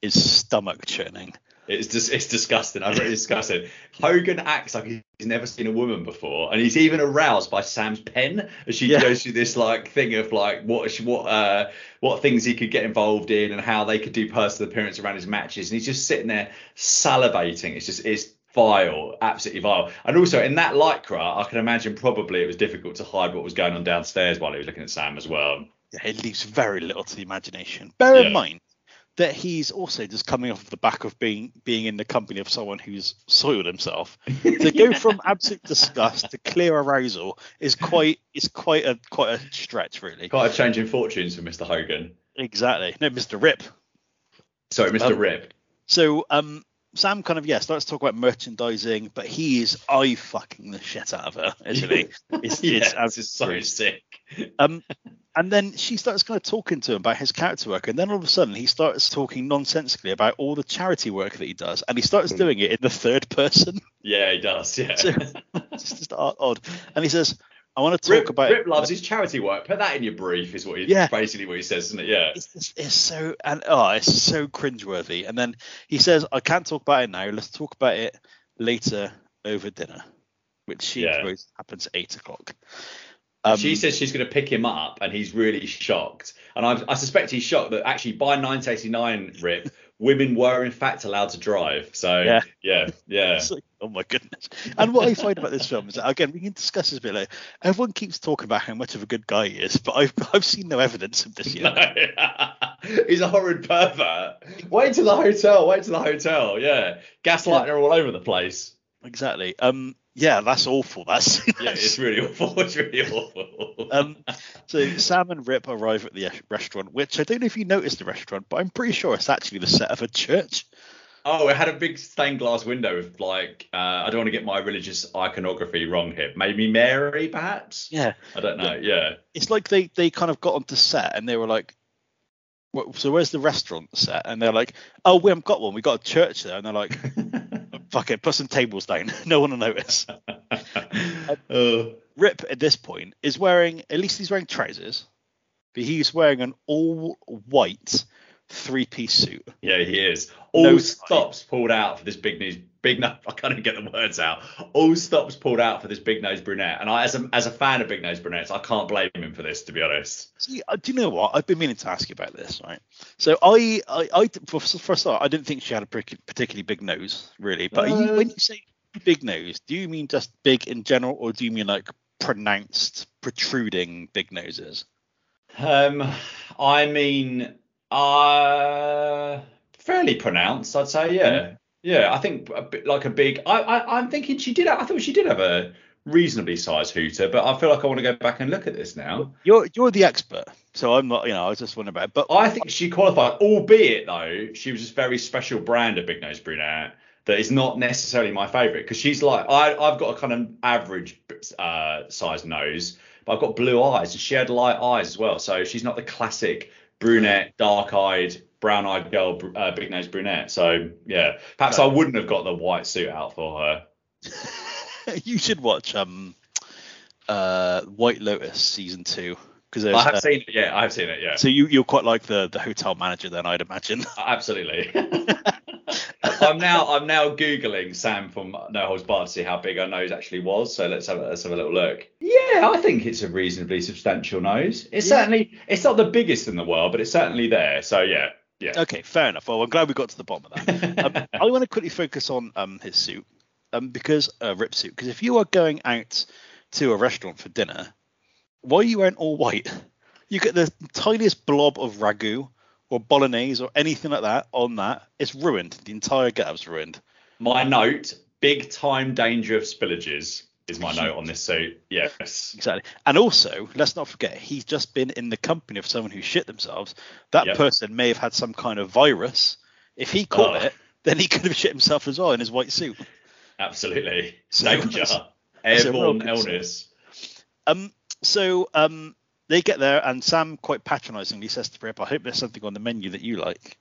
is stomach churning. It's just it's disgusting. I'm really disgusting. Hogan acts like he's never seen a woman before, and he's even aroused by Sam's pen as she Yeah. goes through this like thing of like what what uh what things he could get involved in and how they could do personal appearance around his matches, and he's just sitting there salivating. It's just it's vile, absolutely vile. And also in that lycra, I can imagine probably it was difficult to hide what was going on downstairs while he was looking at Sam as well. Yeah, it leaves very little to the imagination. Bear Yeah. in mind that he's also just coming off the back of being being in the company of someone who's soiled himself. to go [LAUGHS] from absolute disgust to clear arousal is quite is quite a quite a stretch, really. Quite a change in fortunes for Mr. Hogan. Exactly. No, Mr. Rip. Sorry, Mr. Um, Rip. So um Sam kind of yeah starts to talk about merchandising, but he is eye fucking the shit out of her, isn't he? [LAUGHS] It's, yeah, it's this is so sick. Um, and then she starts kind of talking to him about his character work, and then all of a sudden he starts talking nonsensically about all the charity work that he does, and he starts hmm. doing it in the third person. Yeah, he does. Yeah. So it's just odd. And he says, "I want to talk Rip, about Rip loves his charity work. Put that in your brief, is what he, Yeah. basically what he says, isn't it? Yeah. It's, just, it's so and oh, it's so cringeworthy." And then he says, "I can't talk about it now. Let's talk about it later over dinner," which she Yeah. happens at eight o'clock. Um, she says she's going to pick him up, and he's really shocked. And I, I suspect he's shocked that actually by 1989, Rip, [LAUGHS] women were in fact allowed to drive. So Yeah. yeah, yeah. Like, oh my goodness. And what I find about this film is that, again, we can discuss this a bit later. Everyone keeps talking about how much of a good guy he is, but I've, I've seen no evidence of this [LAUGHS] yet. [LAUGHS] he's a horrid pervert. Wait to the hotel. Wait to the hotel. Yeah, gaslighting her all over the place. Exactly. Um. Yeah, that's awful. That's, [LAUGHS] Yeah, it's really awful. [LAUGHS] It's really awful. um. So Sam and Rip arrive at the restaurant, which I don't know if you noticed the restaurant, but I'm pretty sure it's actually the set of a church. Oh, it had a big stained glass window with like uh, I don't want to get my religious iconography wrong here. Maybe Mary, perhaps. Yeah. I don't know. Yeah. It's like they they kind of got onto set and they were like. "What- So where's the restaurant set? And they're like, oh, we haven't got one. We got a church there. And they're like, [LAUGHS] fuck it, put some tables down. [LAUGHS] no one will notice. [LAUGHS] Um, oh. Rip at this point is wearing at least he's wearing trousers, but he's wearing an all white three piece suit. Yeah, he is. All No stops pulled out for this big news. Big nose. [LAUGHS] I can't even get the words out. All stops pulled out for this big nose brunette. And I, as a as a fan of big nose brunettes, I can't blame him for this. To be honest. See, uh, do you know what? I've been meaning to ask you about this, right? So I, I, I for, for a start, I didn't think she had a particularly big nose, really. But are you, Uh, when you say big nose, do you mean just big in general, or do you mean like pronounced, protruding big noses? Um, I mean, uh, fairly pronounced, I'd say. Yeah, yeah. I think a bit like a big. I, I, I'm thinking she did. I thought she did have a reasonably sized hooter, but I feel like I want to go back and look at this now. You're, you're the expert, so I'm not. You know, I was just wondering about. It. But I think she qualified, albeit though she was this very special brand of big nose brunette that is not necessarily my favourite because she's like I I've got a kind of average uh, size nose, but I've got blue eyes and she had light eyes as well, so she's not the classic brunette, dark eyed, brown eyed girl, uh, big nose brunette. So yeah, perhaps I wouldn't have got the white suit out for her. [LAUGHS] you should watch um uh White Lotus season two because I have uh, seen it. Yeah, I have seen it. Yeah, so you you're quite like the the hotel manager then I'd imagine. absolutely. [LAUGHS] I'm now I'm now googling Sam from No Holds Barred to see how big her nose actually was. So let's have a, let's have a little look. Yeah, I think it's a reasonably substantial nose. It's Yeah. certainly it's not the biggest in the world, but it's certainly there. So yeah, yeah. Okay, fair enough. Well, I'm glad we got to the bottom of that. [LAUGHS] um, I want to quickly focus on um his suit, um because uh, Rip suit. Because if you are going out to a restaurant for dinner, why you are you wearing all white? You get the tiniest blob of ragu or bolognese or anything like that on that, it's ruined. The entire getup's ruined. My note: big time danger of spillages is my note on this So Yes. Exactly. And also, let's not forget, he's just been in the company of someone who shit themselves. That Yep. person may have had some kind of virus. If he caught Oh. it, then he [LAUGHS] could have shit himself as well in his white suit. Absolutely. So- Danger. [LAUGHS] it's- it's a real Airborne illness. Um, so um, they get there, and Sam quite patronisingly says to Rip, "I hope there's something on the menu that you like."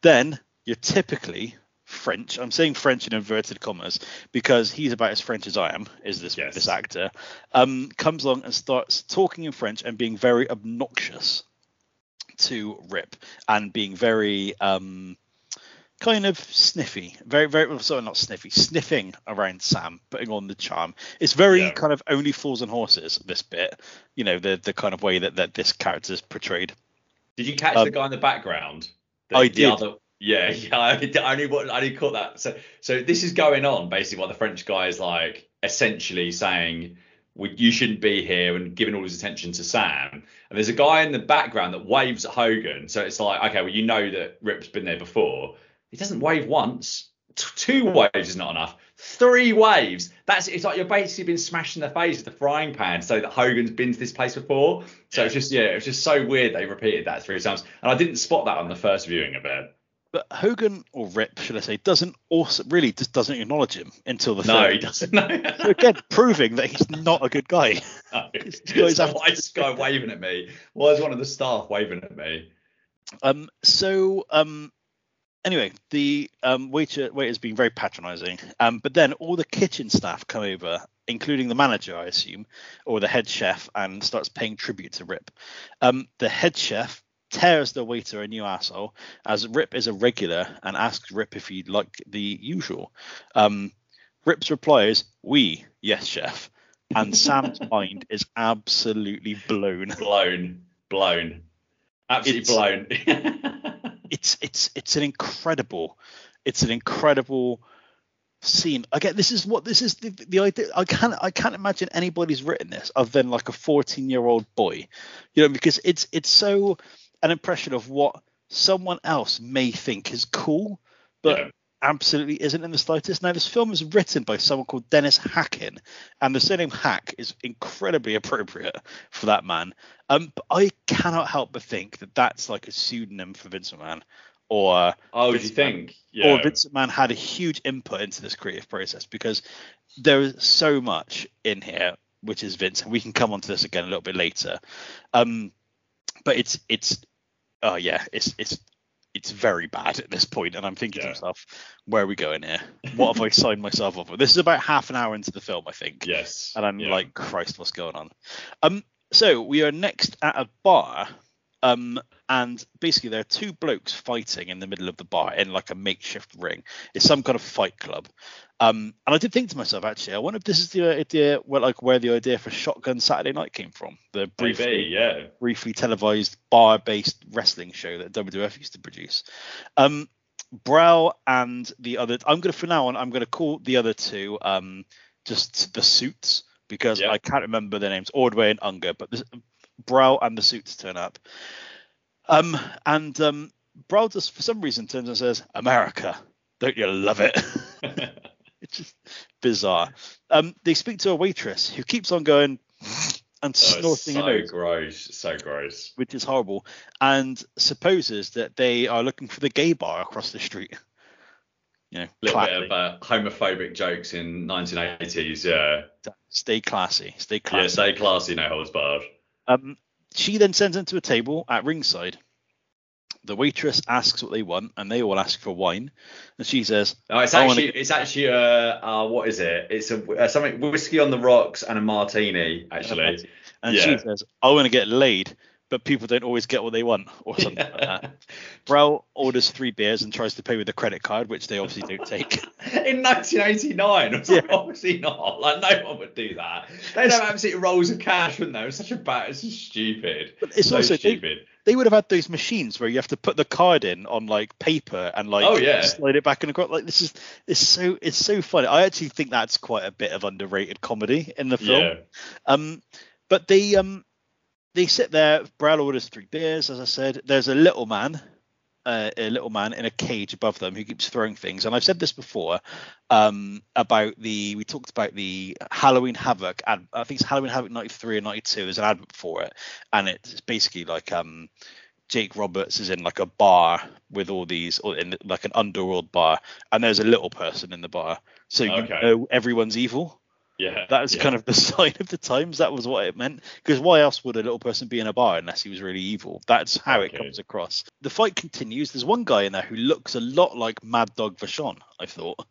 Then you're typically French. I'm saying French in inverted commas because he's about as French as I am. Is this Yes. this actor? Um, comes along and starts talking in French and being very obnoxious to Rip and being very um, kind of sniffy, very very well, sorry not sniffy, sniffing around Sam, putting on the charm. It's very Yeah. kind of only fools and horses. This bit, you know, the the kind of way that that this character is portrayed. Did you catch Um, the guy in the background? The, I did. Other, yeah, [LAUGHS] yeah. I only, I only caught that. So, so this is going on basically while the French guy is like essentially saying, we, "You shouldn't be here," and giving all his attention to Sam. And there's a guy in the background that waves at Hogan. So it's like, okay, well, you know that Rip's been there before. He doesn't wave once. T- two waves is not enough. Three waves. That's it's like you're basically been smashed in the face with the frying pan so that Hogan's been to this place before. So it's just yeah, it was just so weird they repeated that three times. And I didn't spot that on the first viewing of it. but Hogan or Rip, should I say, doesn't also really just doesn't acknowledge him until the No, third. he doesn't. No. [LAUGHS] So again, proving that he's not a good guy. No. So why is this guy waving at me? Why is one of the staff waving at me? Um, so um, anyway, the um, waiter waiter's been very patronising. Um, but then all the kitchen staff come over, including the manager, I assume, or the head chef, and starts paying tribute to Rip. Um, the head chef tears the waiter a new asshole as Rip is a regular and asks Rip if he'd like the usual. Um, Rip's reply is, "We, yes, chef." And Sam's [LAUGHS] mind is absolutely blown. Blown, blown, absolutely blown. [LAUGHS] it's it's it's an incredible it's an incredible scene again this is what this is the, the idea i can't i can't imagine anybody's written this other than like a 14 year old boy you know because it's it's so an impression of what someone else may think is cool but Yeah. Absolutely isn't in the slightest now this film is written by someone called dennis hackin and the surname hack is incredibly appropriate for that man um but i cannot help but think that that's like a pseudonym for Vincent mcmahon or oh, do you think? or Yeah. Vince McMahon had a huge input into this creative process because there is so much in here which is Vince, and we can come on to this again a little bit later. Um, but it's it's oh yeah, it's it's it's very bad at this point, and I'm thinking to myself, where are we going here? What have I [LAUGHS] signed myself up for? This is about half an hour into the film, I think. Yes. And I'm yeah. like, Christ, what's going on? Um, so we are next at a bar, um, and basically there are two blokes fighting in the middle of the bar in like a makeshift ring. It's some kind of fight club. Um, and I did think to myself, actually, I wonder if this is the idea, well, like where the idea for Shotgun Saturday Night came from. The briefly, maybe. Yeah. briefly televised bar-based wrestling show that WWF used to produce. Um, Brow and the other, I'm gonna from now on, I'm gonna call the other two um, just the suits because Yeah. I can't remember their names, Ordway and Unger, but the, Brow and the suits turn up. Um, and um, Brow just for some reason turns and says, "America, don't you love it?" [LAUGHS] it's just bizarre. Um, they speak to a waitress who keeps on going and Oh, snorting so nose gross. So gross. which is horrible, and supposes that they are looking for the gay bar across the street. You know, A little classy. bit of uh, homophobic jokes in 1980s. Yeah. stay classy, stay classy. Yeah. Stay classy, no holds barred. Um, she then sends them to a table at ringside. The waitress asks what they want, and they all ask for wine. And she says, "Oh, it's I wanna actually it's actually uh, uh what is it? It's a uh, something whiskey on the rocks and a martini actually. and Yeah. she says, "I want to get laid, but people don't always get what they want," or something like that. [LAUGHS] Brow orders three beers and tries to pay with a credit card, which they obviously don't take. [LAUGHS] In 1989, it's like, obviously not. Like no one would do that. They'd have absolute rolls of cash, wouldn't they? It's such a bad. It's just stupid. But it's so also- they- stupid. they would have had those machines where you have to put the card in on like paper and like Oh, yeah. slide it back and across. Like this is it's so it's so funny. I actually think that's quite a bit of underrated comedy in the film. Yeah. Um, but they um they sit there. Brow orders three beers, as I said. There's a little man, uh, a little man in a cage above them who keeps throwing things. And I've said this before um, about the we talked about the Halloween Havoc. Ad, I think it's Halloween Havoc '93 and '92. There's an advert for it, and it's basically like um. Jake Roberts is in like a bar with all these, or in like an underworld bar, and there's a little person in the bar, so you Okay. know everyone's evil. Yeah. That was yeah. kind of the [LAUGHS] sign of the times. That was what it meant. Because why else would a little person be in a bar unless he was really evil? That's how it comes across. The fight continues. There's one guy in there who looks a lot like Mad Dog Vachon, I thought.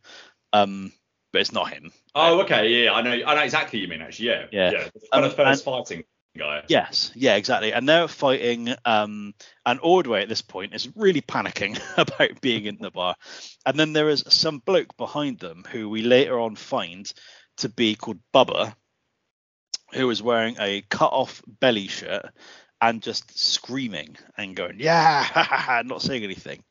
Um, but it's not him. Oh, okay. Yeah, I know. I know exactly what you mean. Actually, yeah. Yeah. Yeah. The Um, of first fighting guy. Yes, yeah, exactly. And they're fighting. Um, and Ordway at this point is really panicking [LAUGHS] about being in the bar. And then there is some bloke behind them who we later on find to be called Bubba, who is wearing a cut off belly shirt and just screaming and going, yeah, [LAUGHS] not saying anything.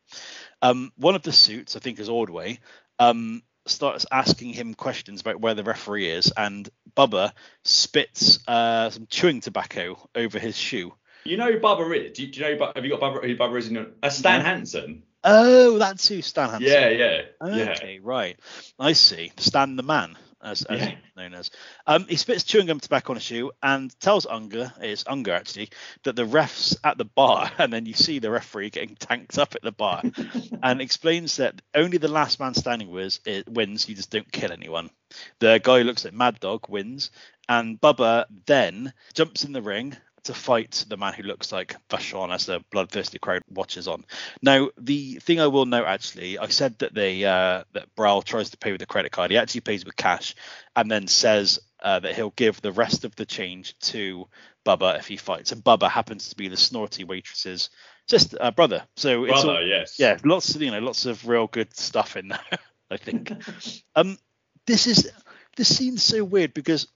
Um, one of the suits, I think is Ordway, um, starts asking him questions about where the referee is, and Bubba spits uh, some chewing tobacco over his shoe. You know who Bubba is? Do you, do you know? Have you got Bubba? Who Bubba is in? Your, uh, Stan. Hansen. Oh, that's who Stan Hansen. Yeah, yeah, yeah. Right. I see. Stan the man. As, as Yeah. he's known as. Um, he spits chewing gum tobacco on a shoe and tells Unger, it's Unger actually, that the ref's at the bar, [LAUGHS] and then you see the referee getting tanked up at the bar, [LAUGHS] and explains that only the last man standing wins. It wins. You just don't kill anyone. The guy who looks like Mad Dog wins, and Bubba then jumps in the ring to fight the man who looks like Vachon as the bloodthirsty crowd watches on. Now, the thing I will note actually, I said that they uh, that Brawl tries to pay with a credit card. He actually pays with cash, and then says uh, that he'll give the rest of the change to Bubba if he fights. And Bubba happens to be the snorty waitress's just uh, brother. So it's Brother, all, yes. yeah, lots of you know, lots of real good stuff in there. [LAUGHS] I think. [LAUGHS] um, this is this seems so weird because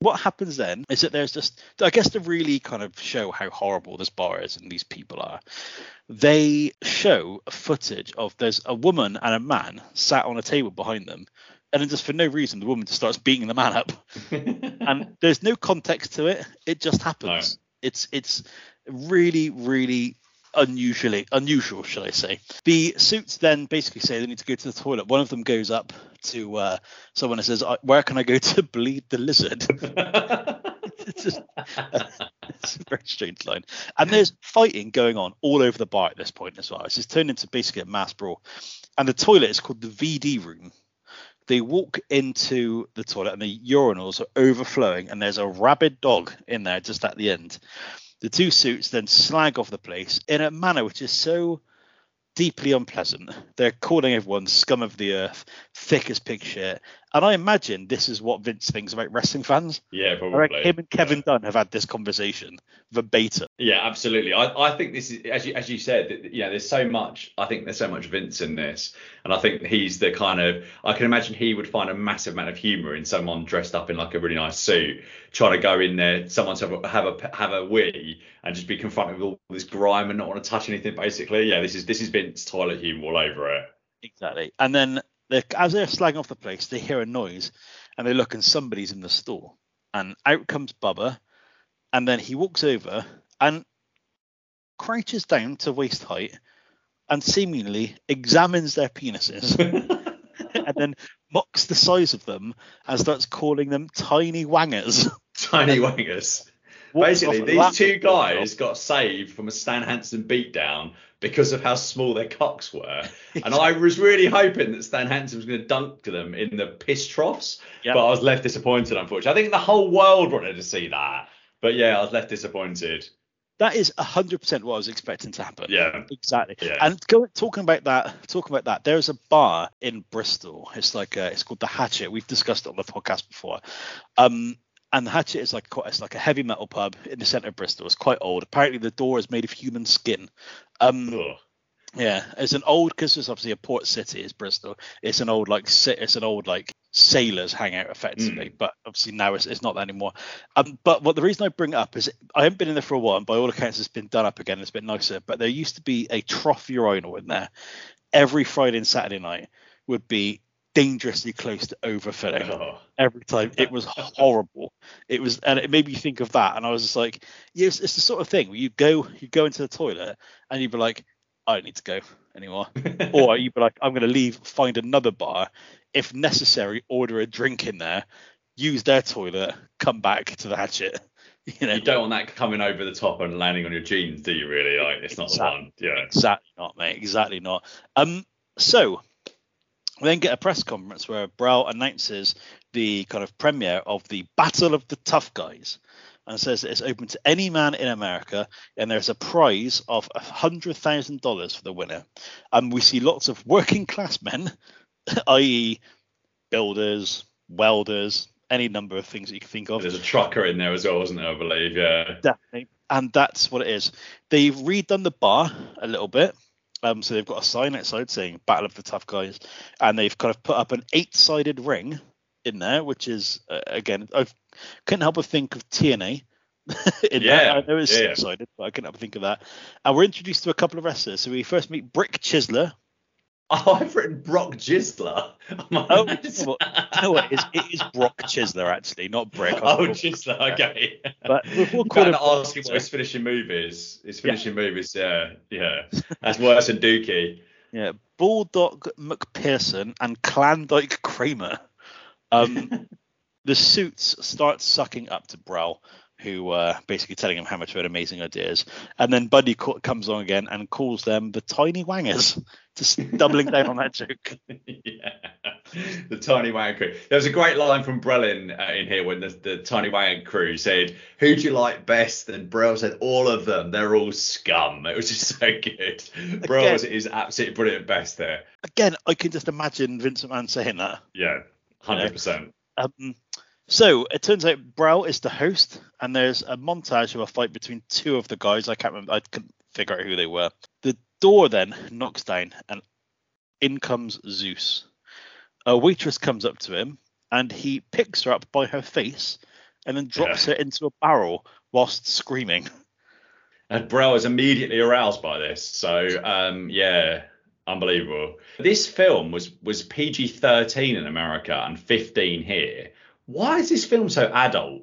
what happens then is that there's just I guess to really kind of show how horrible this bar is and these people are, they show footage of there's a woman and a man sat on a table behind them, and then just for no reason the woman just starts beating the man up, [LAUGHS] and there's no context to it. It just happens. It's it's really really unusually unusual, shall I say? The suits then basically say they need to go to the toilet. One of them goes up to uh, someone and says, "Where can I go to bleed the lizard?" [LAUGHS] it's just [LAUGHS] it's a very strange line. And there's fighting going on all over the bar at this point as well. It's just turned into basically a mass brawl. And the toilet is called the VD room. They walk into the toilet and the urinals are overflowing, and there's a rabid dog in there just at the end. The two suits then slag off the place in a manner which is so deeply unpleasant. They're calling everyone scum of the earth, thick as pig shit. And I imagine this is what Vince thinks about wrestling fans. yeah, probably. him and Kevin Dunn have had this conversation verbatim. Yeah, absolutely. I, I think this is as you as you said, that, you know, there's so much. I think there's so much Vince in this, and I think he's the kind of. I can imagine he would find a massive amount of humour in someone dressed up in like a really nice suit, trying to go in there, someone to have a have a, have a wee, and just be confronted with all this grime and not want to touch anything. Basically, yeah, this is this is Vince toilet humour all over it. Exactly. And then they as they're slagging off the place, they hear a noise and they look and somebody's in the store. And out comes Bubba. And then he walks over and crouches down to waist height and seemingly examines their penises [LAUGHS] and then mocks the size of them and starts calling them tiny wangers. Tiny wangers. Basically, these two guys got saved from a Stan Hansen beatdown because of how small their cocks were. [LAUGHS] And I was really hoping that Stan Hansen was going to dunk them in the piss troughs, Yep. but I was left disappointed, unfortunately. I think the whole world wanted to see that. But yeah, I was left disappointed. That is hundred percent what I was expecting to happen. Yeah. exactly. Yeah. And go, talking about that, talking about that, there's a bar in Bristol. It's like uh it's called the Hatchet. We've discussed it on the podcast before. Um, and the Hatchet is like quite, it's like a heavy metal pub in the centre of Bristol. It's quite old. Apparently, the door is made of human skin. Um, Ugh. yeah, it's an old because it's obviously a port city. Is Bristol? It's an old like it's an old like sailors hangout effectively, but obviously now it's, it's not that anymore. Um, but what the reason I bring it up is I haven't been in there for a while, and by all accounts it's been done up again. It's been nicer, but there used to be a trough urinal in there. Every Friday and Saturday night would be dangerously close to overfilling Oh. every time. It was horrible. It was, and it made me think of that. And I was just like, yes, it's the sort of thing where you go, you go into the toilet, and you'd be like, I don't need to go anymore, [LAUGHS] or you'd be like, I'm going to leave, find another bar, if necessary, order a drink in there, use their toilet, come back to the hatchet. [LAUGHS] You know, You don't want that coming over the top and landing on your jeans, do you? Really? Like, it's not the one. Yeah. Exactly not, mate. Exactly not. Um, so we then get a press conference where Brow announces the kind of premiere of the Battle of the Tough Guys and says that it's open to any man in America and there's a prize of a hundred thousand dollars for the winner. And we see lots of working class men, [LAUGHS] i.e., builders, welders, any number of things that you can think of. There's a trucker in there as well, wasn't there? I believe. Yeah. Definitely. And that's what it is. They've redone the bar a little bit. Um, so they've got a sign outside saying Battle of the Tough Guys, and they've kind of put up an eight-sided ring in there, which is uh, again I couldn't help but think of TNA. [LAUGHS] in Yeah, that. I know it's yeah, six-sided, but I couldn't help but think of that. And we're introduced to a couple of wrestlers. So we first meet Brick Chisler. [LAUGHS] Oh, I've written Brock Gisler. [LAUGHS] on Oh, you know what? You know what? It is, it is Brock Chisler actually, not Brick. I [LAUGHS] Oh, Gisler. Okay. But we'll, we'll I'm call him ask him what his finishing move is. His finishing move is, yeah, yeah. That's worse than Dookie. Yeah, Bulldog McPherson and Klondike Kramer. Um, the suits start sucking up to Brell, who uh, basically telling him how much of an amazing idea is. And then Buddy co- comes on again and calls them the tiny wangers, just doubling down on that [LAUGHS] joke. yeah. The Tiny Wang crew. There was a great line from Brelin uh, in here when the, the Tiny Wang crew said, Who do you like best? And Brell said, All of them. They're all scum. It was just so good. Brell is, absolutely brilliant best there. Again, I can just imagine Vince McMahon saying that. Yeah, 100%. Um, so it turns out Brell is the host, and there's a montage of a fight between two of the guys. I can't remember. I couldn't figure out who they were. The door then knocks down, and in comes Zeus. A waitress comes up to him, and he picks her up by her face, and then drops Yeah. her into a barrel whilst screaming. And Brell is immediately aroused by this. So um, yeah, unbelievable. This film was was PG thirteen in America and fifteen here. Why is this film so adult?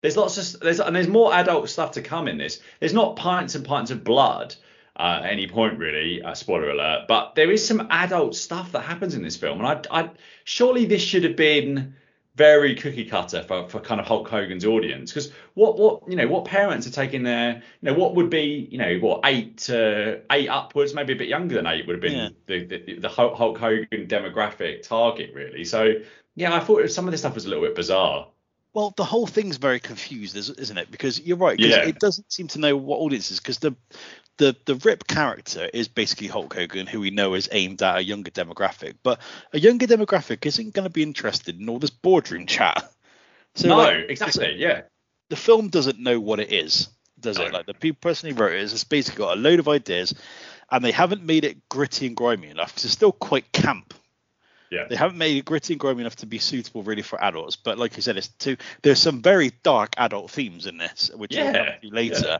There's lots of there's and there's more adult stuff to come in this. There's not pints and pints of blood uh, at any point really. Uh, spoiler alert. But there is some adult stuff that happens in this film, and I, I surely this should have been very cookie cutter for, for kind of Hulk Hogan's audience. Because what what you know what parents are taking their you know what would be you know what eight to eight upwards, maybe a bit younger than eight would have been Yeah. the, the the Hulk Hogan demographic target really. So yeah, I thought some of this stuff was a little bit bizarre. Well, the whole thing's very confused, is- isn't it? Because you're right. 'cause Yeah. It doesn't seem to know what audience is because the the the Rip character is basically Hulk Hogan, who we know is aimed at a younger demographic, but a younger demographic isn't going to be interested in all this boardroom chat. [LAUGHS] So no, like, exactly. Yeah. the film doesn't know what it is, does it? Like the people person who wrote it has basically got a load of ideas, and they haven't made it gritty and grimy enough because it's still quite camp. Yeah. They haven't made it gritty and grimy enough to be suitable really for adults. But like you said, it's too. There's some very dark adult themes in this, which we'll Yeah, come to later.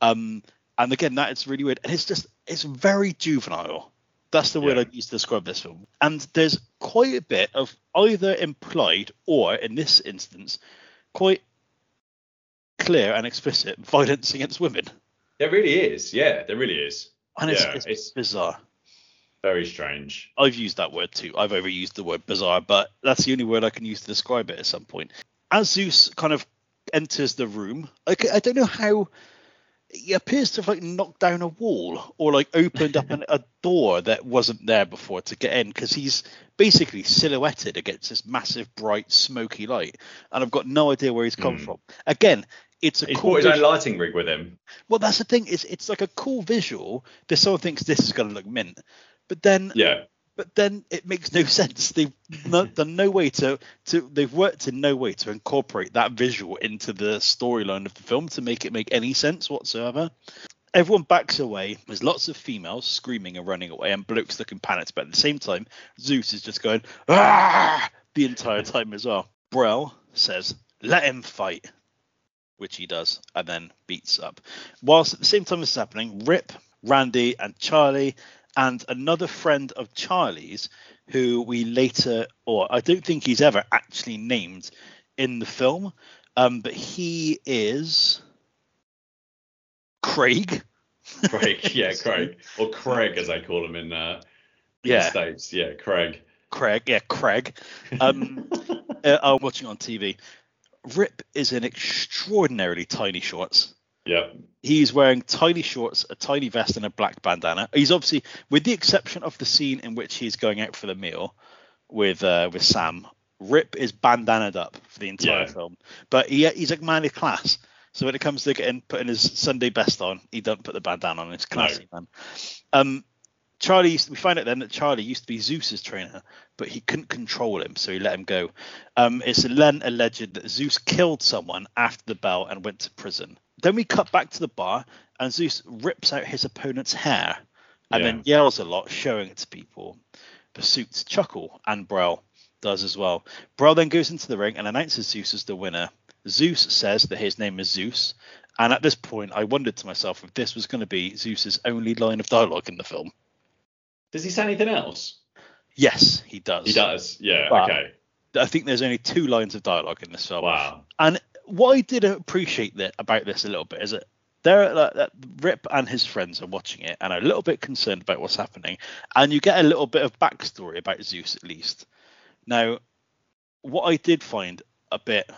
Um, and again, that is really weird, and it's just it's very juvenile. That's the word Yeah. I'd use to describe this film. And there's quite a bit of either implied or, in this instance, quite clear and explicit violence against women. There really is. Yeah, there really is. And it's, Yeah, it's, it's- bizarre. Very strange. I've used that word too. I've overused the word bizarre, but that's the only word I can use to describe it at some point. As Zeus kind of enters the room, I don't know how he appears to have like knocked down a wall or like opened up an, [LAUGHS] a door that wasn't there before to get in because he's basically silhouetted against this massive, bright, smoky light, and I've got no idea where he's come Hmm. from. Again, it's a He's cool. brought his own lighting rig with him. well, that's the thing. It's it's like a cool visual. that someone thinks this is going to look mint, but then Yeah. but then it makes no [LAUGHS] sense. They've no, done no way to to they've worked in no way to incorporate that visual into the storyline of the film to make it make any sense whatsoever. Everyone backs away. There's lots of females screaming and running away, and blokes looking panicked. But at the same time, Zeus is just going ah the entire time as well. Brell says, "Let him fight," which he does, and then beats up. Whilst at the same time this is happening, Rip, Randy, and Charlie and another friend of Charlie's, who we later, or I don't think he's ever actually named in the film, um, but he is Craig. Craig. [LAUGHS] Yeah, Craig. Or Craig, as I call him in, uh, in the Yeah, States. Yeah, Craig. Craig. Yeah, Craig. Um, [LAUGHS] uh, I'm watching on TV. Rip is in extraordinarily tiny shorts. Yeah. He's wearing tiny shorts, a tiny vest, and a black bandana. He's obviously, with the exception of the scene in which he's going out for the meal with uh, with Sam, Rip is bandanaed up for the entire Yeah. film. But he, he's like man of class. So when it comes to getting putting his Sunday best on, he don't put the bandana on. It's classy, man. Um, Charlie, used- we find out then that Charlie used to be Zeus's trainer, but he couldn't control him, so he let him go. Um, it's then alleged that Zeus killed someone after the bell and went to prison. Then we cut back to the bar, and Zeus rips out his opponent's hair and Yeah. then yells a lot, showing it to people. The suits chuckle, and Brell does as well. Brell then goes into the ring and announces Zeus as the winner. Zeus says that his name is Zeus, and at this point, I wondered to myself if this was going to be Zeus's only line of dialogue in the film. Does he say anything else? Yes, he does. He does. Yeah. But- okay. I think there's only two lines of dialogue in this film. Wow. And what I did appreciate that about this a little bit is that there, like, uh, that Rip and his friends are watching it and are a little bit concerned about what's happening, and you get a little bit of backstory about Zeus at least. Now, what I did find a bit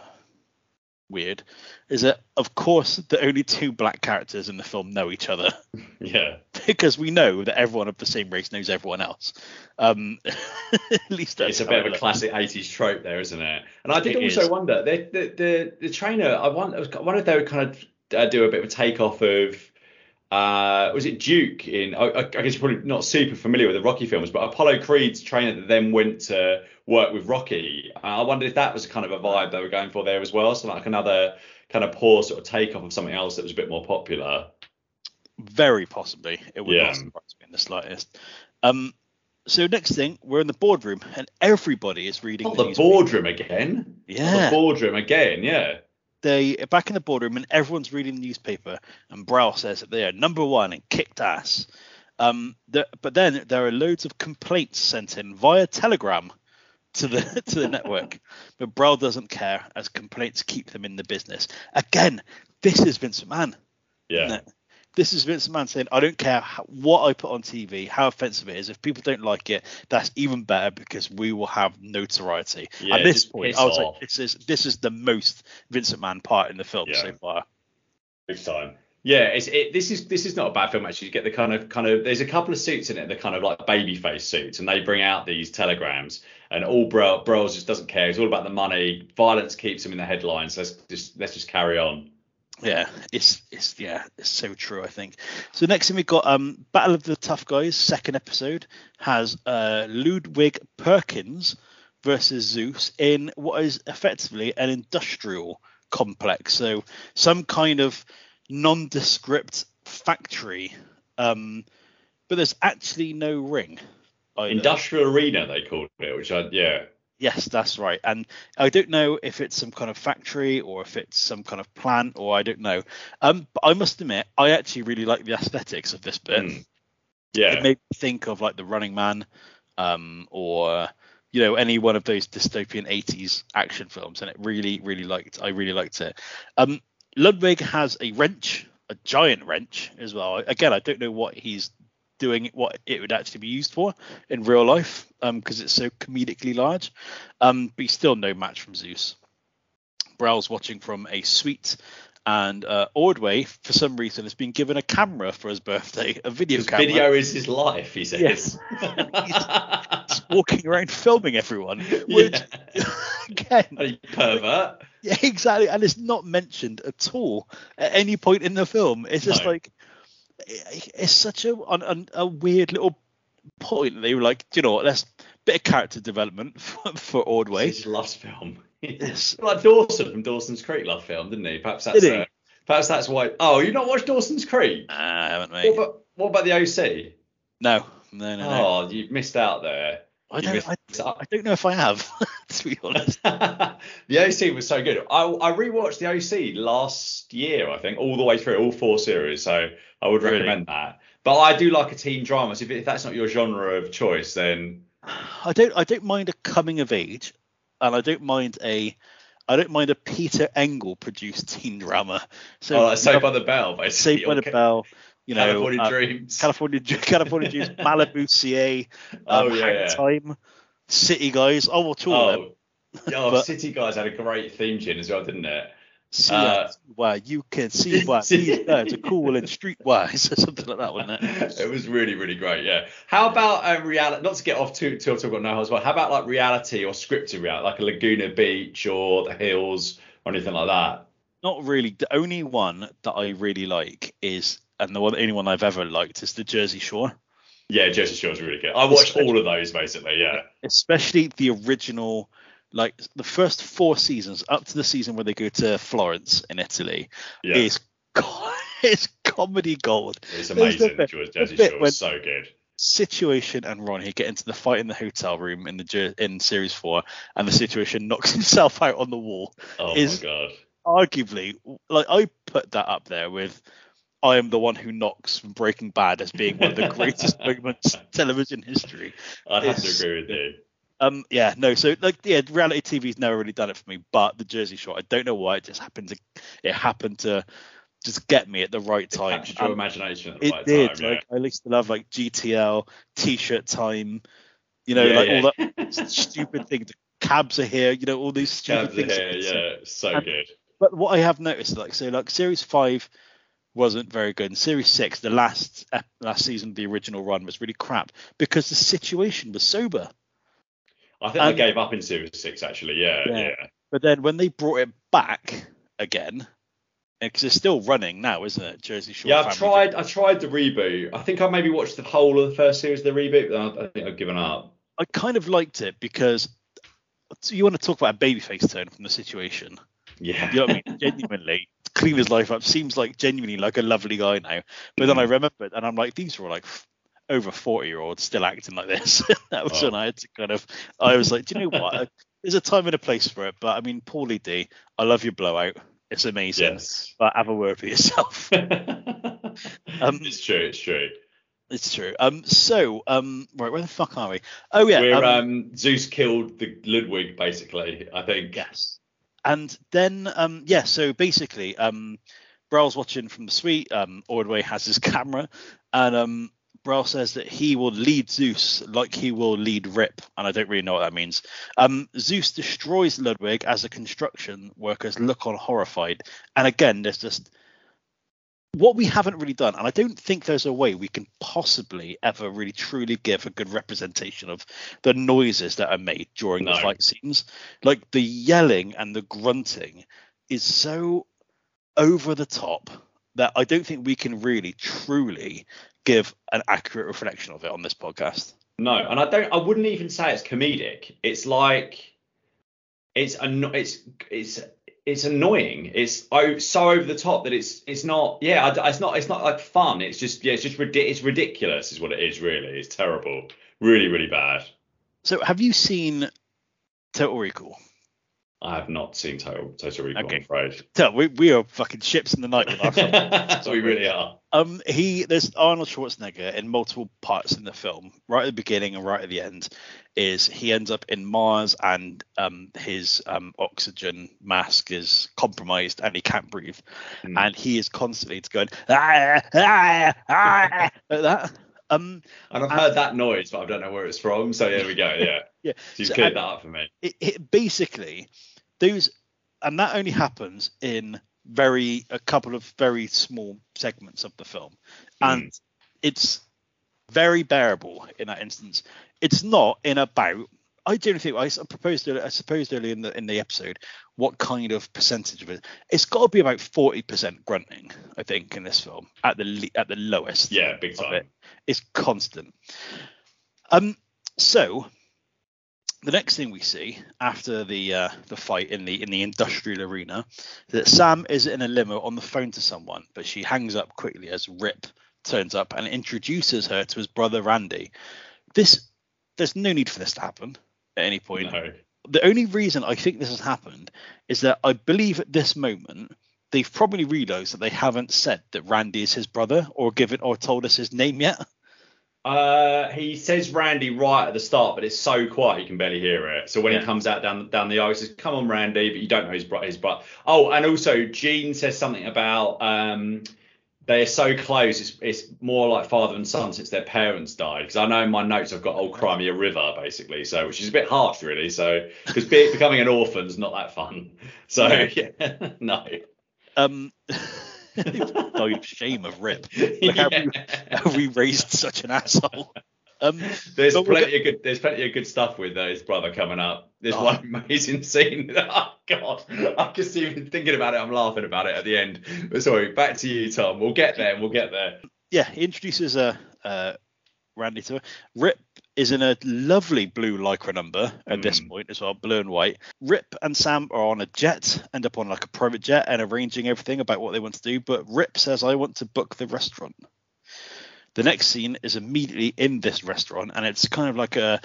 weird is that, of course, the only two black characters in the film know each other [LAUGHS] Yeah. [LAUGHS] because we know that everyone of the same race knows everyone else. Um, [LAUGHS] at least that's It's a bit of a classic 80s trope there, isn't it? And I did It also is. wonder, the, the, the, the trainer, I wonder, I wonder if they would kind of uh, do a bit of a takeoff of, uh, was it Duke in, I, I guess you're probably not super familiar with the Rocky films, but Apollo Creed's trainer that then went to work with Rocky. Uh, I wondered if that was kind of a vibe they were going for there as well. So like another kind of poor sort of takeoff of something else that was a bit more popular. Very possibly. It would Yeah. not surprise me in the slightest. Um, so next thing, we're in the boardroom and everybody is reading Not the boardroom again. Yeah. The boardroom again, yeah. They are back in the boardroom and everyone's reading the newspaper and Brow says that they are number one and kicked ass. Um, the, but then there are loads of complaints sent in via telegram to the [LAUGHS] to the network, but Brow doesn't care as complaints keep them in the business. Again, this is Vince McMahon. Yeah. This is Vince McMahon saying, I don't care how, what I put on TV, how offensive it is. If people don't like it, that's even better because we will have notoriety. Yeah, At this point, I was off. like, this is this is the most Vince McMahon part in the film Yeah. so far. Big time. Yeah, it's it. This is this is not a bad film actually. You get the kind of kind of there's a couple of suits in it, the kind of like baby face suits, and they bring out these telegrams, and all Bro Bros just doesn't care. It's all about the money. Violence keeps him in the headlines. Let's just let's just carry on. Yeah, it's it's yeah, it's so true. I think. So next thing we've got um Battle of the Tough Guys second episode has uh Ludwig Perkins versus Zeus in what is effectively an industrial complex. So some kind of nondescript factory, um, but there's actually no ring. either. Industrial arena they called it, which I yeah. Yes, that's right. And I don't know if it's some kind of factory or if it's some kind of plant or I don't know. Um, but I must admit, I actually really like the aesthetics of this bit. Mm. Yeah. It made me think of like the Running Man, um, or you know any one of those dystopian 80s action films, and it really, really liked. I really liked it. Um, Ludwig has a wrench, a giant wrench as well. Again, I don't know what he's doing, what it would actually be used for in real life, because it's so comedically large. Um, but he's still no match from Zeus. Brow's watching from a suite. And uh, Ordway, for some reason, has been given a camera for his birthday, a video Because camera. video is his life, he says. Yes. He's walking around filming everyone. [LAUGHS] Which, yeah. [LAUGHS] again, You pervert. yeah, exactly, and it's not mentioned at all at any point in the film. It's just No. like it's such a a, a weird little point. They were like, "Do you know what? Let's bit of character development [LAUGHS] for, for Ordway. just loves film. Yes. [LAUGHS] like Dawson from Dawson's Creek loved film, didn't he? Perhaps that's Did he? uh, perhaps that's why. Oh, you not watched Dawson's Creek? Nah, I haven't, What about, what about the OC? No, no, no, no. Oh, you've missed out there. I don't. I. I don't know if I have, [LAUGHS] to be honest. the OC was so good. I, I rewatched the OC last year, I think, all the way through, all four series. So I would Really? recommend that. But I do like a teen drama. So if, if that's not your genre of choice, then I don't I don't mind a coming of age, and I don't mind a I don't mind a Peter Engel produced teen drama. So oh, like Saved by the Bell, basically. Saved by the Bell, you know, California uh, Dreams. California [LAUGHS] California Dreams, [LAUGHS] Malibu CA, Oh, um, yeah, Hang yeah. Time, City Guys. Oh, watch all of them. Oh, oh [LAUGHS] But- City Guys had a great theme tune as well, didn't it? See uh, where you can see [LAUGHS] why these guys are cool and streetwise [LAUGHS] or something like that, wasn't it? it was really, really great. Yeah. How about um, reality? Not to get off too too talk about No Holds Barred. How about like reality or scripted reality, like a Laguna Beach or The Hills or anything like that? Not really. The only one that I really like is, and the one, only one I've ever liked is the Jersey Shore. Yeah, Jersey Shore's really good. I watched all of those basically. Yeah. especially the original like the first four seasons up to the season where they go to Florence in Italy Yeah. is co- [LAUGHS] is comedy gold. It's There's the amazing. bit- Jersey Shore when so good. Situation and Ronnie get into the fight in the hotel room in the in series four, and the situation knocks [LAUGHS] himself out on the wall. Oh is- my god. Arguably, like I put that up there with I am the one who knocks from Breaking Bad as being one of the greatest [LAUGHS] moments in television history. I'd have to agree with you. Um, yeah, no. So like, yeah, reality TV's never really done it for me, but the Jersey Shore, I don't know why it just happened to, it happened to just get me at the right time. captured your Um, imagination at the it right did. time. like I used to love like GTL, T-shirt time, you know, Yeah, like yeah. all that [LAUGHS] stupid thing, the cabs are here. You know all these stupid Cabs are things. here, yeah, so Um, good. But what I have noticed, like, so like series five wasn't very good, and series six, the last last season of the original run was really crap because the situation was sober. I think um, I gave up in series six actually. Yeah, Yeah. yeah. But then when they brought it back again, because it's still running now, isn't it? Jersey Shore. Yeah, I've tried. I tried the reboot. I think I maybe watched the whole of the first series of the reboot, but I, I think I've given up. I kind of liked it because you want to talk about a babyface turn from the situation. Yeah. You know what I mean? [LAUGHS] Genuinely, clean his life up. Seems like genuinely like a lovely guy now. But then I remembered, and I'm like, these were like over 40 year olds still acting like this. [LAUGHS] that was Oh. when I had to kind of, I was like, do you know what? There's a time and a place for it. But I mean, Pauly D, I love your blowout. It's amazing. yes. But have a word for yourself. [LAUGHS] Um, it's true. It's true. it's true. Um. So, um. Right. Where the fuck are we? Oh yeah. We're um, um, Zeus killed the Ludwig basically. I think. Yes. And then, um, yeah, so basically, um, Brell's watching from the suite. Um, Ordway has his [LAUGHS] camera, and um, Brell says that he will lead Zeus like he will lead Rip, and I don't really know what that means. Um, Zeus destroys Ludwig as the construction workers look on horrified, and again, there's just what we haven't really done, and I don't think there's a way we can possibly ever really truly give a good representation of the noises that are made during the fight scenes. Like the yelling and the grunting is so over the top that I don't think we can really truly give an accurate reflection of it on this podcast. No, and I don't. I wouldn't even say it's comedic. It's like it's anno- it's it's it's annoying. It's oh, so over the top that it's it's not. Yeah, I it's not. It's not like fun. It's just yeah. It's just ridic- It's ridiculous, is what it is. Really, it's terrible. Really, really bad. So, have you seen Total Recall? I have not seen Total Total Recall. Okay. I'm afraid. Tell we we are fucking ships in the night with our films. [LAUGHS] we really are. Um, he there's Arnold Schwarzenegger in multiple parts in the film. Right at the beginning and right at the end, is he ends up in Mars and um his um oxygen mask is compromised and he can't breathe, Hmm. and he is constantly going ah, ah, ah, [LAUGHS] like that. Um, And I've heard that noise, but I don't know where it's from. So there we go. Yeah. [LAUGHS] yeah. So you've So, cleared that up for me. it, it basically those and that only happens in very a couple of very small segments of the film and it's very bearable in that instance it's not in about i don't think I proposed i supposed earlier in the in the episode what kind of percentage of it it's got to be about 40% grunting i think in this film at the at the lowest Yeah, big time. it. It's constant. Um, so the next thing we see after the uh, the fight in the in the industrial arena is that Sam is in a limo on the phone to someone, but she hangs up quickly as Rip turns up and introduces her to his brother Randy. This there's no need for this to happen at any point No. the only reason I think this has happened is that I believe at this moment they've probably realised that they haven't said that Randy is his brother or given or told us his name yet. Uh, he says Randy right at the start, but it's so quiet you can barely hear it. So when Yeah. he comes out down down the aisle, he says, "Come on, Randy," but you don't know his brother. His brother. Oh, and also Gene says something about um, they are so close. It's it's more like father and son since their parents died. Because I know in my notes I've got old Crimea River basically, so which is a bit harsh really. So because be, becoming an orphan's not that fun. So No. yeah, [LAUGHS] [LAUGHS] no. Um, [LAUGHS] [LAUGHS] died of shame of Rip. [LAUGHS] Like, how, we, how we raised such an asshole. Um, There's plenty of good. There's plenty of good stuff with uh, his brother coming up. There's Oh. one amazing scene. [LAUGHS] oh God, I'm just even thinking about it. I'm laughing about it at the end. But sorry, back to you, Tom. We'll get there. We'll get there. yeah, he introduces uh, uh, Randy to her. Rip is in a lovely blue lycra number at this Mm. point as well, blue and white. Rip and Sam are on a jet, end up on like a private jet and arranging everything about what they want to do. But Rip says, I want to book the restaurant. The next scene is immediately in this restaurant, and it's kind of like a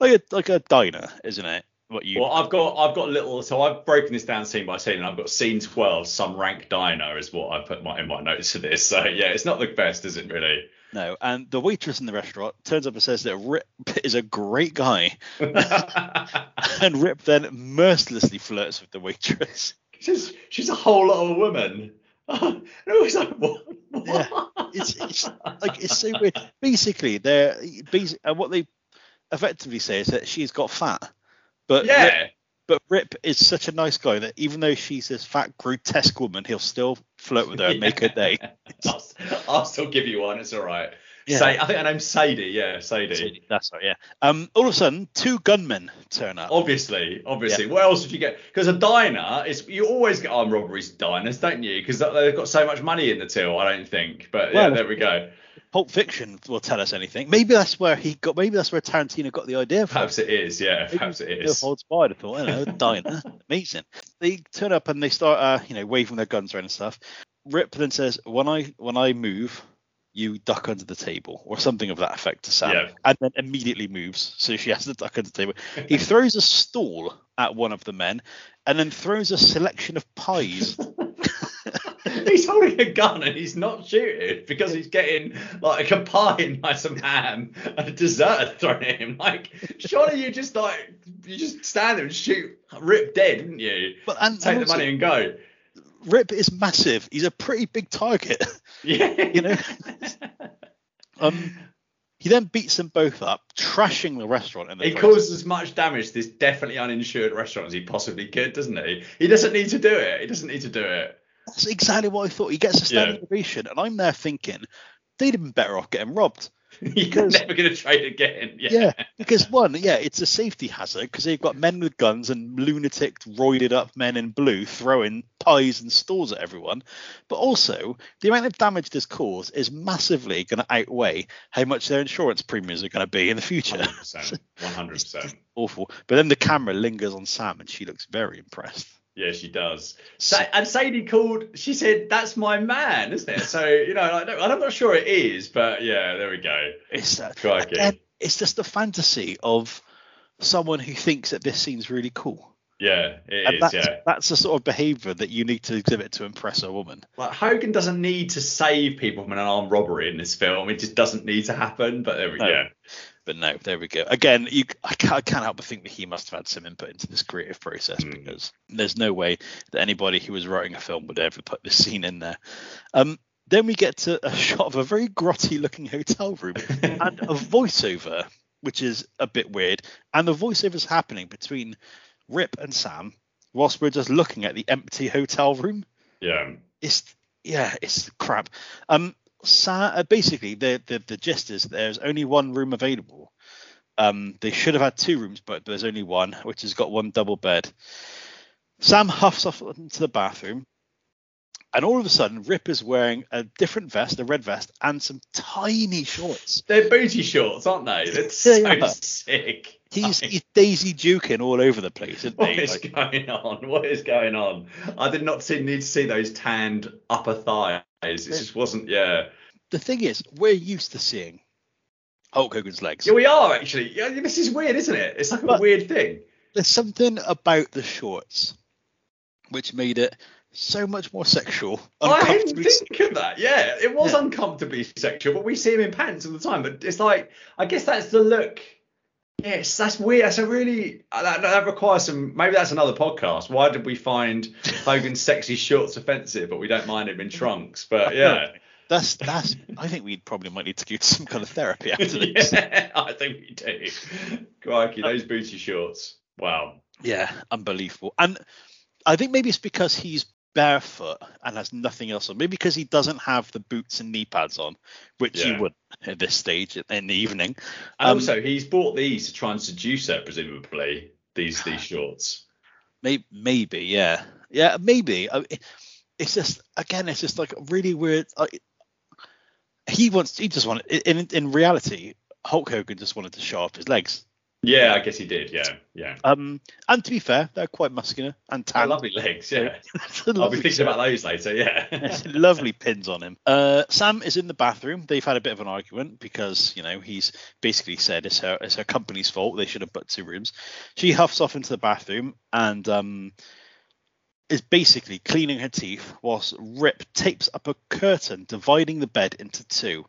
like a like a diner, isn't it? What you Well, I've got I've got little. So I've broken this down scene by scene, and I've got scene 12. Some rank diner is what I put my, in my notes for this. So yeah, it's not the best, is it really? Know. And the waitress in the restaurant turns up and says that Rip [LAUGHS] is a great guy, [LAUGHS] and Rip then mercilessly flirts with the waitress. she's she's a whole lot of woman. [LAUGHS] and it was like what? what? Yeah, It's, it's like it's so weird. Basically, they're basic, and what they effectively say is that she's got fat, But Rip, Yeah. But Rip is such a nice guy that even though she's this fat grotesque woman, he'll still flirt with her and make her day. [LAUGHS] I'll, I'll still give you one. It's all right. Yeah. Say, I think her name's Sadie. Yeah, Sadie. That's right, yeah. Um, all of a sudden, two gunmen turn up. Obviously, obviously. What else would you get? Because a diner is you always get armed robberies diners, don't you? Because they've got so much money in the till. I don't think. But yeah, Well, there we go. Pulp Fiction will tell us anything. Maybe that's where he got. Maybe that's where Tarantino got the idea from. Perhaps it is. Yeah, Maybe perhaps it is. Holds thought, you know, [LAUGHS] diner, amazing. They turn up and they start, uh, you know, waving their guns around and stuff. Rip then says, "When I when I move, you duck under the table," or something of that effect to Sam, Yeah. and then immediately moves, so she has to duck under the table. He [LAUGHS] throws a stool at one of the men, and then throws a selection of pies. [LAUGHS] [LAUGHS] he's holding a gun and he's not shooting because he's getting like a pie and like some ham and a dessert thrown at him. Like, surely you just like you just stand there and shoot Rip dead, didn't you? But and, Take and the money and go. Rip is massive. He's a pretty big target. [LAUGHS] Yeah. You know? Um, he then beats them both up, trashing the restaurant in the He process. causes as much damage to this definitely uninsured restaurant as he possibly could, doesn't he? He doesn't need to do it. He doesn't need to do it. That's exactly what I thought. He gets a standing Yeah. ovation, and I'm there thinking they'd have been better off getting robbed. [LAUGHS] You're never going to trade again. Yeah. Yeah, because one, yeah, it's a safety hazard because they've got men with guns and lunatic, roided up men in blue throwing pies and stools at everyone. But also, the amount of damage this caused is massively going to outweigh how much their insurance premiums are going to be in the future. 100%. 100%. [LAUGHS] Awful. But then the camera lingers on Sam, and she looks very impressed. Yeah, she does. Sa- and Sadie called. She said, "That's my man," isn't it? So you know, I don't, I'm not sure it is, but yeah, there we go. It's uh, again, it's just the fantasy of someone who thinks that this scene's really cool. Yeah, it and is. that's, Yeah, that's the sort of behaviour that you need to exhibit to impress a woman. like Hogan doesn't need to save people from an armed robbery in this film. It just doesn't need to happen. But there we No. go. But no, there we go. Again, you, I, can't, I can't help but think that he must have had some input into this creative process Hmm. because there's no way that anybody who was writing a film would ever put this [LAUGHS] scene in there. Um, then we get to a [LAUGHS] shot of a very grotty looking hotel room [LAUGHS] and a voiceover, which is a bit weird. And the voiceover's happening between Rip and Sam whilst we're just looking at the empty hotel room. Yeah, It's yeah, it's crap. Um, Sa- uh, basically the, the the gist is there's only one room available. Um, they should have had two rooms, but there's only one, which has got one double bed. Sam huffs off into the bathroom, and all of a sudden, Rip is wearing a different vest, a red vest, and some tiny shorts. they're booty shorts, aren't they? They're [LAUGHS] so Yeah, sick. He's, he's Daisy Duking all over the place, isn't What he? is Like, going on? What is going on? I did not see, need to see those tanned upper thighs. It just wasn't. Yeah. the thing is, we're used to seeing Hulk Hogan's legs. Yeah, we are actually. Yeah, this is weird, isn't it? It's like a weird thing. there's something about the shorts which made it so much more sexual. I didn't think of that. Yeah, it was Yeah. uncomfortably sexual, but we see him in pants all the time. But it's like, I guess that's the look. Yes, that's weird. That's a really uh, that, that requires some. Maybe that's another podcast. Why did we find [LAUGHS] Hogan's sexy shorts offensive, but we don't mind him in trunks? But yeah, [LAUGHS] That's that's. I think we probably might need to go to some kind of therapy after [LAUGHS] this. yeah, I think we do. Crikey, those booty shorts. Wow. Yeah, unbelievable. And I think maybe it's because he's barefoot and has nothing else on. Maybe because he doesn't have the boots and knee pads on, which Yeah. you would at this stage in the evening. Um, also, he's bought these to try and seduce her, presumably. These these [SIGHS] shorts. Maybe, maybe, yeah, yeah, maybe. It's just again, it's just like really weird. Like, he wants, he just wanted. In in reality, Hulk Hogan just wanted to show off his legs. Yeah, I guess he did. Yeah, yeah. Um, and to be fair, they're quite muscular and Oh, tan. lovely legs. Yeah. [LAUGHS] I'll be Lovely thinking about those later. Yeah. Lovely pins on him. Uh, Sam is in the bathroom. They've had a bit of an argument because you know he's basically said it's her it's her company's fault. They should have put two rooms. She huffs off into the bathroom and um, is basically cleaning her teeth whilst Rip tapes up a curtain dividing the bed into two.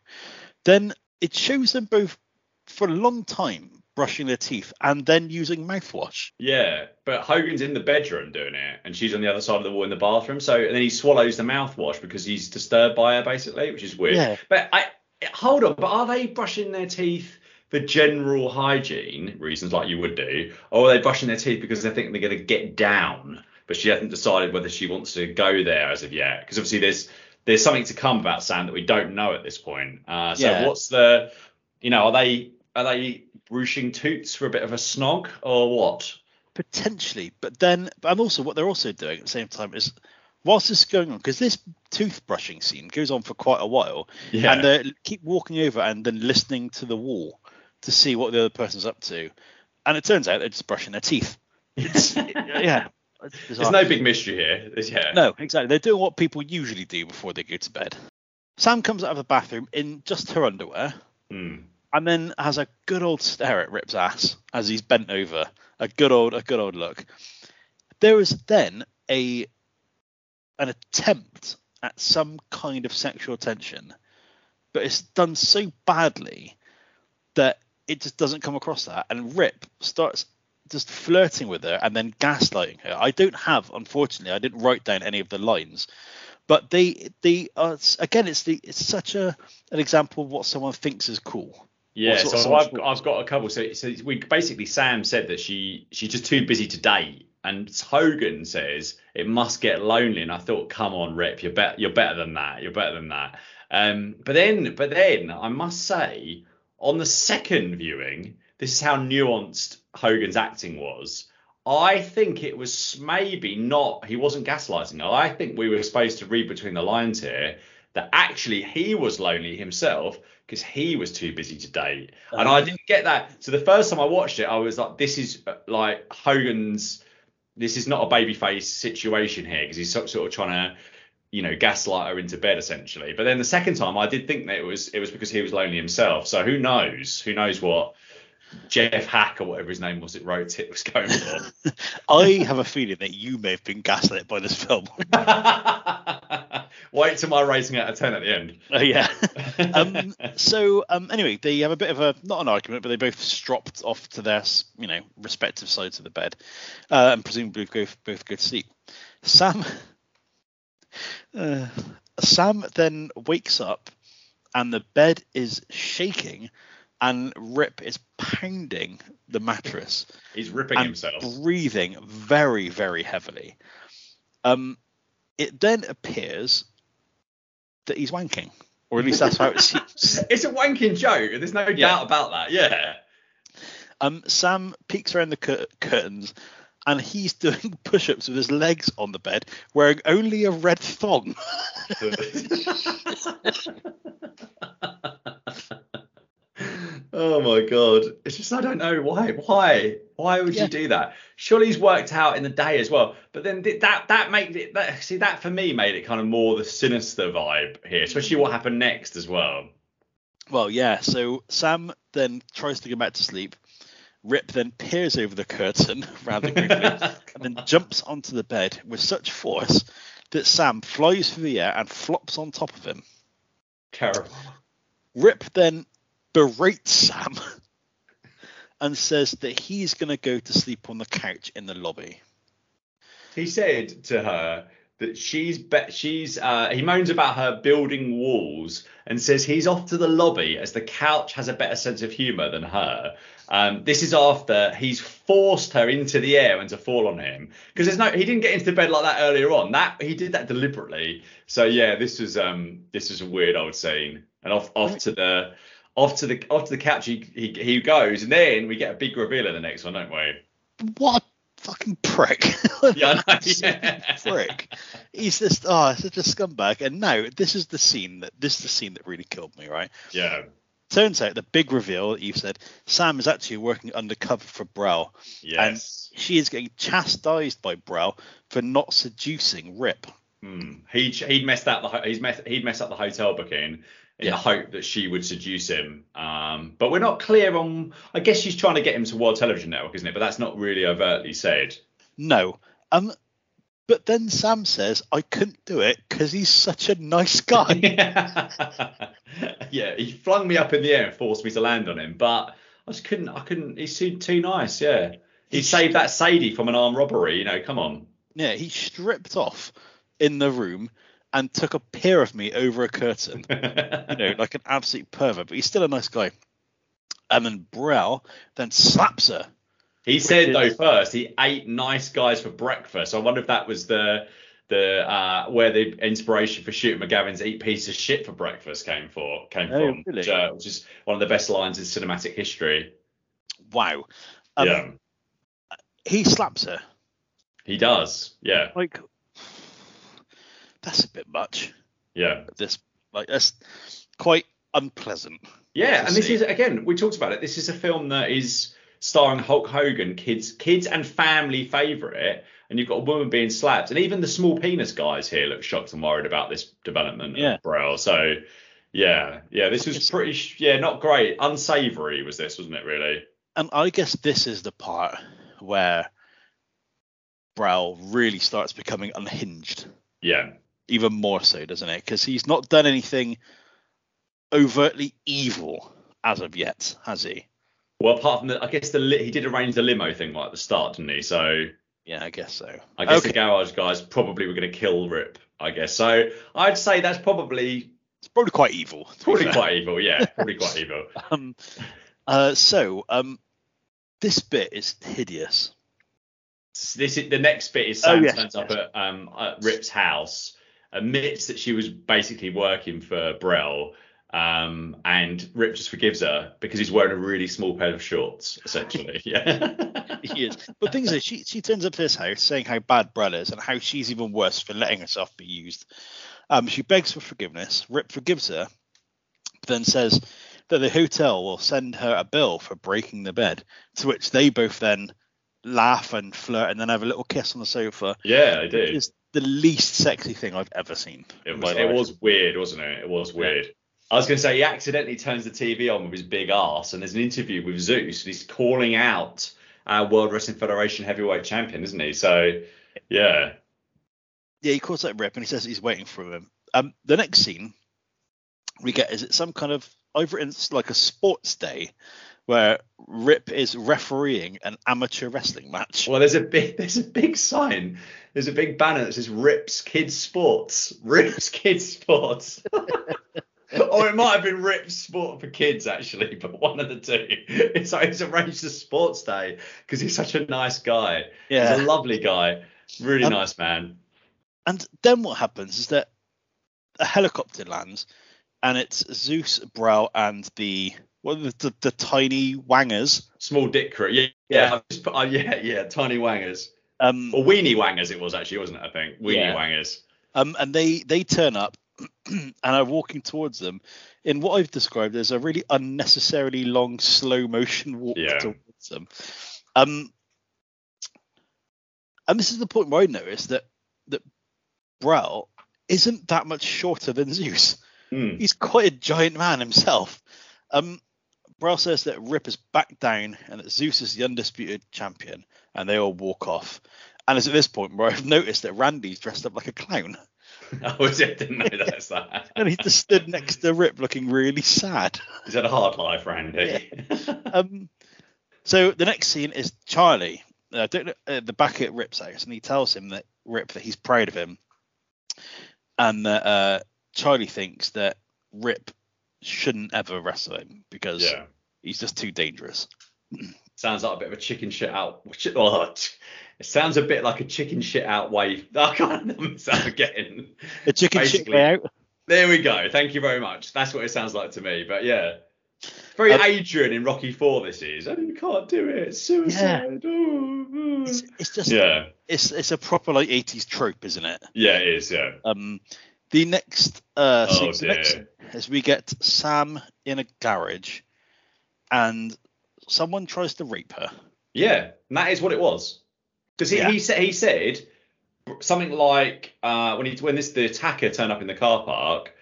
Then it shows them both for a long time brushing their teeth and then using mouthwash. Yeah, but Hogan's in the bedroom doing it, and she's on the other side of the wall in the bathroom. So and then he swallows the mouthwash because he's disturbed by her, basically, which is weird. Yeah. But I hold on, but are they brushing their teeth for general hygiene reasons, like you would do, or are they brushing their teeth because they think they're going to get down? But she hasn't decided whether she wants to go there as of yet, because obviously there's there's something to come about Sam that we don't know at this point. Uh, so Yeah. what's the, you know, are they are they brushing toots for a bit of a snog or what? Potentially, but then, and also what they're also doing at the same time is, whilst this is going on, because this toothbrushing scene goes on for quite a while, Yeah. and they keep walking over and then listening to the wall to see what the other person's up to, and it turns out they're just brushing their teeth. It's, [LAUGHS] yeah, it's There's no big mystery here. There's- yeah. No, exactly. They're doing what people usually do before they go to bed. Sam comes out of the bathroom in just her underwear Hmm. And then has a good old stare at Rip's ass as he's bent over. A good old, a good old look. There is then a an attempt at some kind of sexual tension, but it's done so badly that it just doesn't come across that. And Rip starts just flirting with her and then gaslighting her. I don't have, unfortunately, I didn't write down any of the lines, but they they are again. It's the it's such a an example of what someone thinks is cool. Yeah, so I've, I've got a couple. So, so we basically Sam said that she she's just too busy to date, and Hogan says it must get lonely. And I thought, come on, Rip, you're better you're better than that. You're better than that. Um, but then but then I must say, on the second viewing, this is how nuanced Hogan's acting was. I think it was maybe not he wasn't gaslighting her. I think we were supposed to read between the lines here that actually he was lonely himself because he was too busy to date. And I didn't get that. So the first time I watched it, I was like, this is uh, like Hogan's. This is not a babyface situation here because he's sort sort of trying to, you know, gaslight her into bed essentially. But then the second time, I did think that it was it was because he was lonely himself. So who knows? Who knows what Jeff Hack or whatever his name was that wrote it was going for. [LAUGHS] I have a feeling that you may have been gaslit by this film. [LAUGHS] Wait till my rating out of ten at the end. Oh yeah. [LAUGHS] um, so um, anyway, they have a bit of a not an argument, but they both stropped off to their you know respective sides of the bed, uh, and presumably go both go to sleep. Sam. [LAUGHS] Uh, Sam then wakes up, and the bed is shaking, and Rip is pounding the mattress He's ripping himself. breathing very, very heavily. Um, it then appears that he's wanking, or at least that's how it [LAUGHS] seems. It's a wanking joke. There's no Yeah. doubt about that. Yeah. Um, Sam peeks around the cur- curtains, and he's [LAUGHS] doing push-ups with his legs on the bed, wearing only a red thong. [LAUGHS] oh my god. It's just I don't know why. Why? Why would Yeah. you do that? Surely he's worked out in the day as well. But then th- that that made it that see that for me made it kind of more the sinister vibe here, especially what happened next as well. Well, yeah. So Sam then tries to go back to sleep. Rip then peers over the curtain [LAUGHS] rather quickly and then [LAUGHS] jumps onto the bed with such force that Sam flies through the air and flops on top of him. Terrible. Rip then berates Sam [LAUGHS] and says that he's going to go to sleep on the couch in the lobby. He said to her that she's be- she's uh, he moans about her building walls and says he's off to the lobby as the couch has a better sense of humor than her. Um, this is after he's forced her into the air and to fall on him because there's no he didn't get into bed like that earlier on. That he did that deliberately. So yeah, this was um this was a weird old scene and off off to the off to the off to the couch he, he he goes and then we get a big reveal in the next one, don't we? What a fucking prick. [LAUGHS] Yeah, know, [LAUGHS] yeah. prick. He's just oh, such a scumbag. And now this is the scene that this is the scene that really killed me, right? Yeah. Turns out the big reveal that you've said, Sam is actually working undercover for Brell. Yes. And she is getting chastised by Brell for not seducing Rip. Hmm. He he'd messed up the he's mess, he'd messed up the hotel booking in Yeah. the hope that she would seduce him. Um, but we're not clear on. I guess she's trying to get him to World Television Network, isn't it? But that's not really overtly said. No. Um but then Sam says, I couldn't do it because he's such a nice guy. [LAUGHS] yeah, he flung me up in the air and forced me to land on him, but I just couldn't. I couldn't. He's too too nice. Yeah. He saved that Sadie from an armed robbery. You know, come on. yeah, he stripped off in the room and took a peer of me over a curtain. [LAUGHS] you know, like an absolute pervert, but he's still a nice guy. And then Brell then slaps her. He said is- though first he ate nice guys for breakfast. I wonder if that was the the uh, where the inspiration for Shooter McGavin's eat piece of shit for breakfast came for came Oh, from, really? which, uh, which is one of the best lines in cinematic history. Wow. Um, yeah, He slaps her. he does. Yeah, Like, that's a bit much. yeah. This, like, that's quite unpleasant. Yeah, and this is again, we talked about it. This is a film that is starring Hulk Hogan, kids, kids and family favorite, and you've got a woman being slapped, and even the small penis guys here look shocked and worried about this development Yeah. of Braille. So, yeah, yeah, this was pretty, yeah, not great, unsavory was this, wasn't it? Really? And I guess this is the part where Brow really starts becoming unhinged, Yeah, even more so, doesn't it? Because he's not done anything overtly evil as of yet, has he? Well, apart from the, I guess the li- he did arrange the limo thing right at the start, didn't he? So Yeah, I guess so. I guess Okay. the garage guys probably were going to kill Rip. I guess so. I'd say that's probably It's probably quite evil. probably quite evil. Yeah, probably quite [LAUGHS] evil. Um, uh, so um, this bit is hideous. This is the next bit is Oh, Sam yes, turns up at um at Rip's house, admits that she was basically working for Brell, um, and Rip just forgives her because he's wearing a really small pair of shorts, essentially. [LAUGHS] Yeah. He is. But things is, she she turns up to his house saying how bad Brell is and how she's even worse for letting herself be used. Um, she begs for forgiveness. Rip forgives her, but then says that the hotel will send her a bill for breaking the bed. To which they both then laugh and flirt and then have a little kiss on the sofa. yeah, I do. Is the least sexy thing I've ever seen. It was it was weird, wasn't it? It was weird. I was going to say he accidentally turns the TV on with his big ass, and there's an interview with Zeus, and he's calling out our World Wrestling Federation heavyweight champion, isn't he? So, yeah, Yeah, he calls out Rip and he says he's waiting for him. Um, the next scene we get is it some kind of over in like a sports day where Rip is refereeing an amateur wrestling match. Well, there's a big there's a big sign. There's a big banner that says Rips Kids Sports. Rips Kids Sports. [LAUGHS] or it might have been Rips Sport for Kids actually, but one of the two. It's like he's arranged a sports day because he's such a nice guy. Yeah. He's a lovely guy. Really Um, nice man. And then what happens is that a helicopter lands and it's Zeus, Brow, and the what the, the, the tiny wangers. Small dick crew. Yeah, Yeah. yeah, I've just put- oh, yeah, yeah. Tiny wangers. Um, Or weenie wangers it was actually, wasn't it? I think weenie Yeah. wangers. Um, and they they turn up [CLEARS THROAT] and are walking towards them in what I've described as a really unnecessarily long slow motion walk Yeah. towards them. Um, and this is the point where I noticed that that Brell isn't that much shorter than Zeus. Hmm. He's quite a giant man himself. Um, Brell says that Rip is back down and that Zeus is the undisputed champion, and they all walk off. And it's at this point where I've noticed that Randy's dressed up like a clown. [LAUGHS] I was- I didn't know that's that. [LAUGHS] and he just stood next to Rip looking really sad. He's had a hard life, Randy. Um, so the next scene is Charlie. Uh, don't know- at the back at Rip's house, and he tells him that Rip that he's proud of him, and that uh, Charlie thinks that Rip shouldn't ever wrestle him because yeah. he's just too dangerous. [CLEARS THROAT] Sounds like a bit of a chicken shit out. Oh, it sounds a bit like a chicken shit out wave. [LAUGHS] I can't remember [LAUGHS] I'm getting. A chicken shit way out. There we go. Thank you very much. That's what it sounds like to me. But yeah, very Um, Adrian in Rocky Four. This is. Oh, you can't do it. Suicide. Oh, oh. It's, it's just Yeah. it's it's a proper like 80s trope, isn't it? Yeah, it is. Yeah. Um, the next uh, Oh, scene- the next dear. Is we get Sam in a garage, and someone tries to rape her. Yeah, and that is what it was. Because he, Yeah. he said he said something like uh, when he when this the attacker turned up in the car park,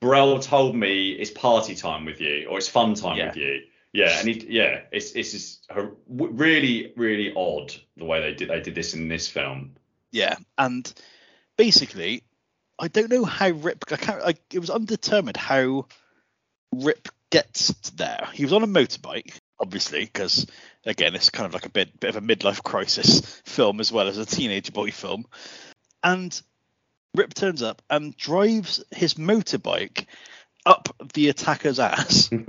Burrell told me it's party time with you or it's fun time Yeah. with you. Yeah, and he yeah, it's it's just really really odd the way they did they did this in this film. Yeah, and basically, I don't know how Rip. I can't. I, it was undetermined how Rip gets there. He was on a motorbike, obviously, because again, it's kind of like a bit bit of a midlife crisis [LAUGHS] film as well as a teenage boy film. And Rip turns up and drives his motorbike up the attacker's ass. [LAUGHS]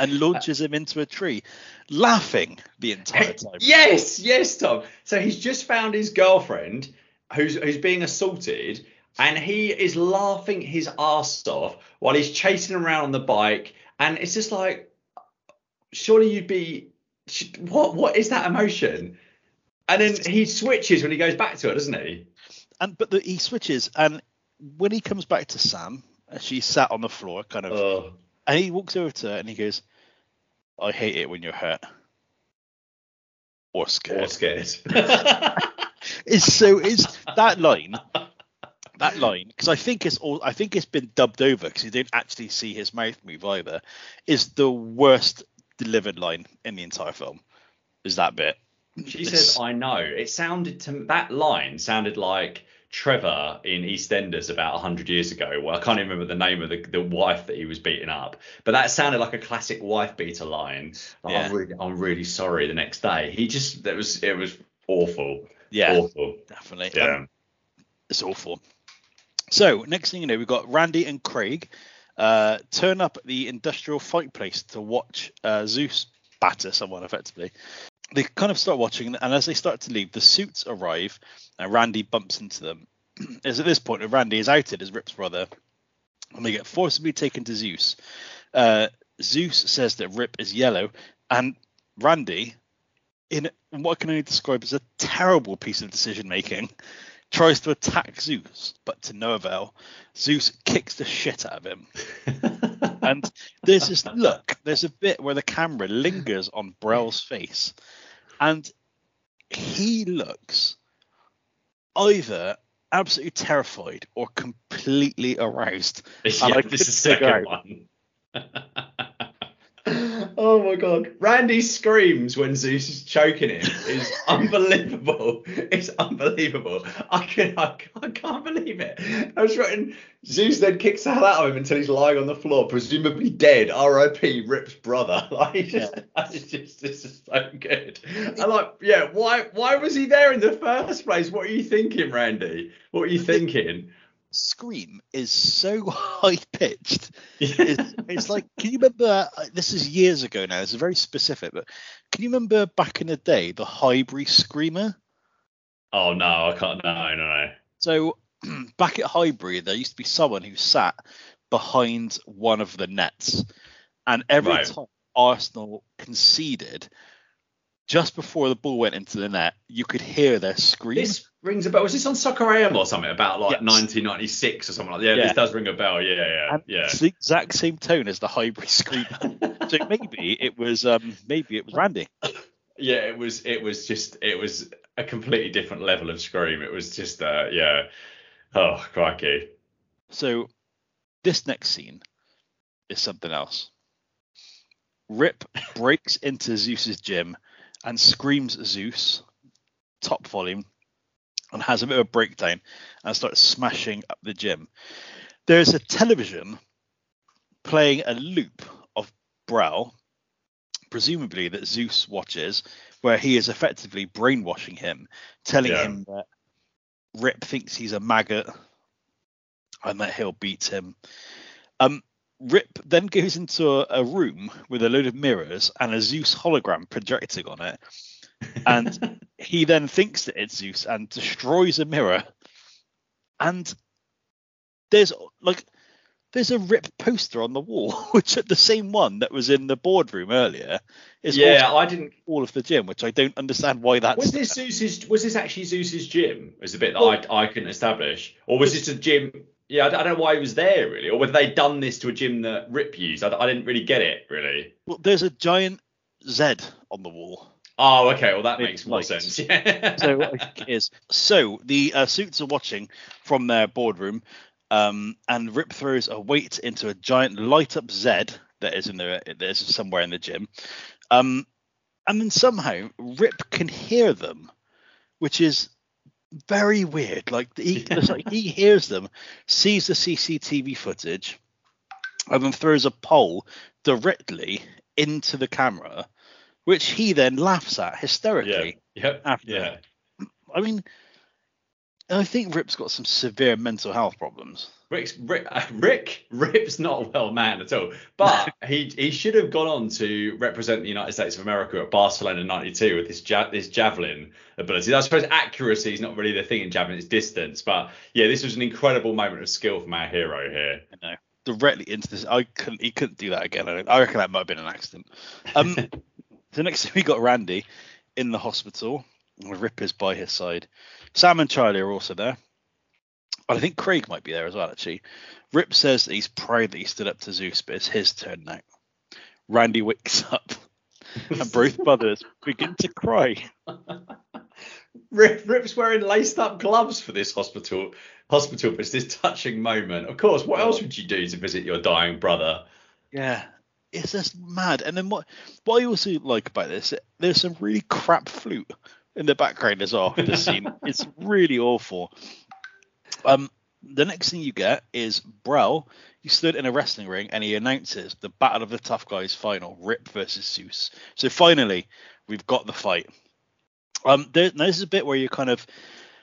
and launches him into a tree, laughing the entire time. Yes, yes, Tom. So he's just found his girlfriend who's who's being assaulted, and he is laughing his ass off while he's chasing around on the bike, and it's just like, surely you'd be, what what is that emotion? And then he switches when he goes back to it, doesn't he? And but the, he switches, and when he comes back to Sam, she's sat on the floor, kind of, Oh, and he walks over to her and he goes, "I hate it when you're hurt or scared." or scared. [LAUGHS] It's so it's that line, [LAUGHS] that line, because I think it's all I think it's been dubbed over because you don't actually see his mouth move either. Is the worst delivered line in the entire film. Is that bit? She It's- said, "I know." It sounded to that line sounded like Trevor in EastEnders about hundred years ago. Well, I can't even remember the name of the, the wife that he was beating up, but that sounded like a classic wife beater line. Like, Yeah. I'm really, I'm really sorry. The next day, he just that was it was awful. Yeah, awful. definitely. Yeah. Um, it's awful. So next thing you know, we've got Randy and Craig uh, turn up at the industrial fight place to watch uh, Zeus batter someone effectively. They kind of start watching, and as they start to leave, the suits arrive, and Randy bumps into them. [CLEARS THROAT] As at this point, Randy is outed as Rip's brother, and they get forcibly taken to Zeus. Uh, Zeus says that Rip is yellow, and Randy, in what can only describe as a terrible piece of decision making, tries to attack Zeus, but to no avail. Zeus kicks the shit out of him. [LAUGHS] And there's this look, there's a bit where the camera lingers on Brell's face, and he looks either absolutely terrified or completely aroused. yeah, this is the second one. [LAUGHS] oh my god. Randy screams when Zeus is choking him is [LAUGHS] unbelievable. It's unbelievable. I can I, can't- I can't believe it. I was writing Zeus then kicks the hell out of him until he's lying on the floor, presumably dead. R.I.P. Rip's brother. [LAUGHS] Like just, [LAUGHS] it's just this is so good. And like, yeah, why why was he there in the first place? What are you thinking, Randy? What are you thinking? Scream is so [LAUGHS] high pitched. It's, [LAUGHS] it's like, can you remember? uh, This is years ago now. It's very specific, but can you remember back in the day the Highbury Screamer? Oh no, I can't. No, no, no. So [CLEARS THROAT] back at Highbury, there used to be someone who sat behind one of the nets, and every Right. time Arsenal conceded, just before the ball went into the net, you could hear their scream. This rings a bell. Was this on Soccer AM or something about like Yes. 1996 or something like that? Yeah, Yeah. this does ring a bell. Yeah, yeah, and yeah. it's the exact same tone as the Highbury scream. [LAUGHS] so maybe it was um maybe it was Randy. Yeah, it was. It was just. It was a completely different level of scream. It was just. Uh, yeah. Oh crikey. So this next scene is something else. Rip breaks into Zeus's gym and screams Zeus, top volume, and has a bit of a breakdown and starts smashing up the gym. There's a television playing a loop of Brow, presumably that Zeus watches, where he is effectively brainwashing him, telling Yeah. him that Rip thinks he's a maggot and that he'll beat him. Um, Rip then goes into a, a room with a load of mirrors and a Zeus hologram projecting on it, and [LAUGHS] he then thinks that it's Zeus and destroys a mirror. And there's like there's a Rip poster on the wall, [LAUGHS] which is the same one that was in the boardroom earlier. Is yeah, I didn't. all of the gym, which I don't understand why that's. Was this Zeus's? Was this actually Zeus's gym? Was the bit that Well- I I couldn't establish, or was this a gym? Yeah, I, don't- know why he was there really, or whether they'd done this to a gym that Rip used. I, I didn't really get it really. Well, there's a giant Z on the wall. Oh, okay. Well, that It makes more sense. Yeah. [LAUGHS] so it is. So the uh, suits are watching from their boardroom, um, and Rip throws a weight into a giant light up Z that is in the that is somewhere in the gym, um, and then somehow Rip can hear them, which is very weird. Like he [LAUGHS] like he hears them, sees the CCTV footage, and then throws a pole directly into the camera, which he then laughs at hysterically yeah. Yep. after Yeah. I mean, I think Rip's got some severe mental health problems. Rick's, Rick, [LAUGHS] Rick, Rip's not a well man at all, but [LAUGHS] he he should have gone on to represent the United States of America at Barcelona '92 with this ja- this javelin ability. I suppose accuracy is not really the thing in javelin; it's distance. But yeah, this was an incredible moment of skill from our hero here. Know, directly into this. I couldn't. He couldn't do that again. I, I reckon that might have been an accident. Um, [LAUGHS] the next thing we got Randy in the hospital. Rip is by his side. Sam and Charlie are also there. I think Craig might be there as well, actually. Rip says that he's proud that he stood up to Zeus, but it's his turn now. Randy wakes [LAUGHS] up, and both brothers [LAUGHS] begin to cry. Rip, Rip's wearing laced up gloves for this hospital hospital, but it's this touching moment. Of course, what else would you do to visit your dying brother? Yeah, it's just mad. And then what? What I also like about this, there's some really crap flute in the background as well. This scene, [LAUGHS] it's really awful. Um, the next thing you get is Brell. He stood in a wrestling ring and he announces the Battle of the Tough Guys final, Rip versus Zeus. So finally, we've got the fight. Um, there, now this is a bit where you kind of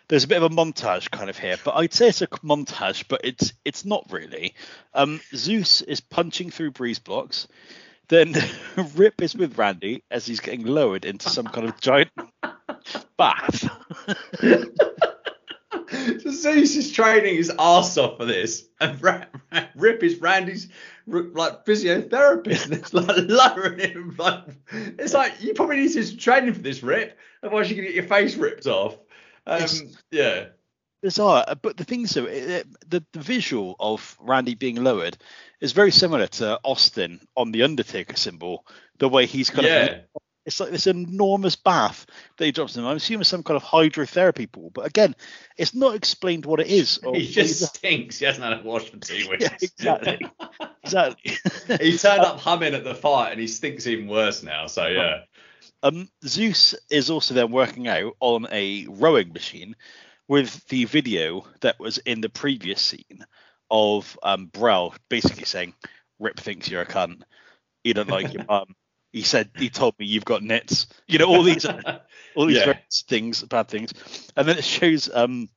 there's a bit of a montage kind of here, but I'd say it's a montage, but it's it's not really. Um, Zeus is punching through breeze blocks. Then [LAUGHS] Rip is with Randy as he's getting lowered into some kind of giant [LAUGHS] bath. [LAUGHS] [LAUGHS] So Zeus is training his ass off for this, and Rip is Randy's like physiotherapist, and [LAUGHS] it's like lowering him. Like it's like you probably need some training for this, Rip. Otherwise, you're gonna get your face ripped off. Um, It's- yeah, bizarre. But the thing is, though, it, it- the the visual of Randy being lowered is very similar to Austin on the Undertaker symbol. The way he's kind yeah. of it's like this enormous bath that he drops in. I'm assuming some kind of hydrotherapy pool, but again, it's not explained what it is. [LAUGHS] or- He just stinks. He hasn't had a wash for two [LAUGHS] weeks. yeah, exactly, [LAUGHS] exactly. he turned up humming at the fight, and he stinks even worse now. So yeah, Um, Zeus is also then working out on a rowing machine with the video that was in the previous scene of um, Brell basically saying, Rip thinks you're a cunt. He don't like your mum. He said he told me you've got nits. You know all these [LAUGHS] all these Yeah. things, bad things, and then it shows um,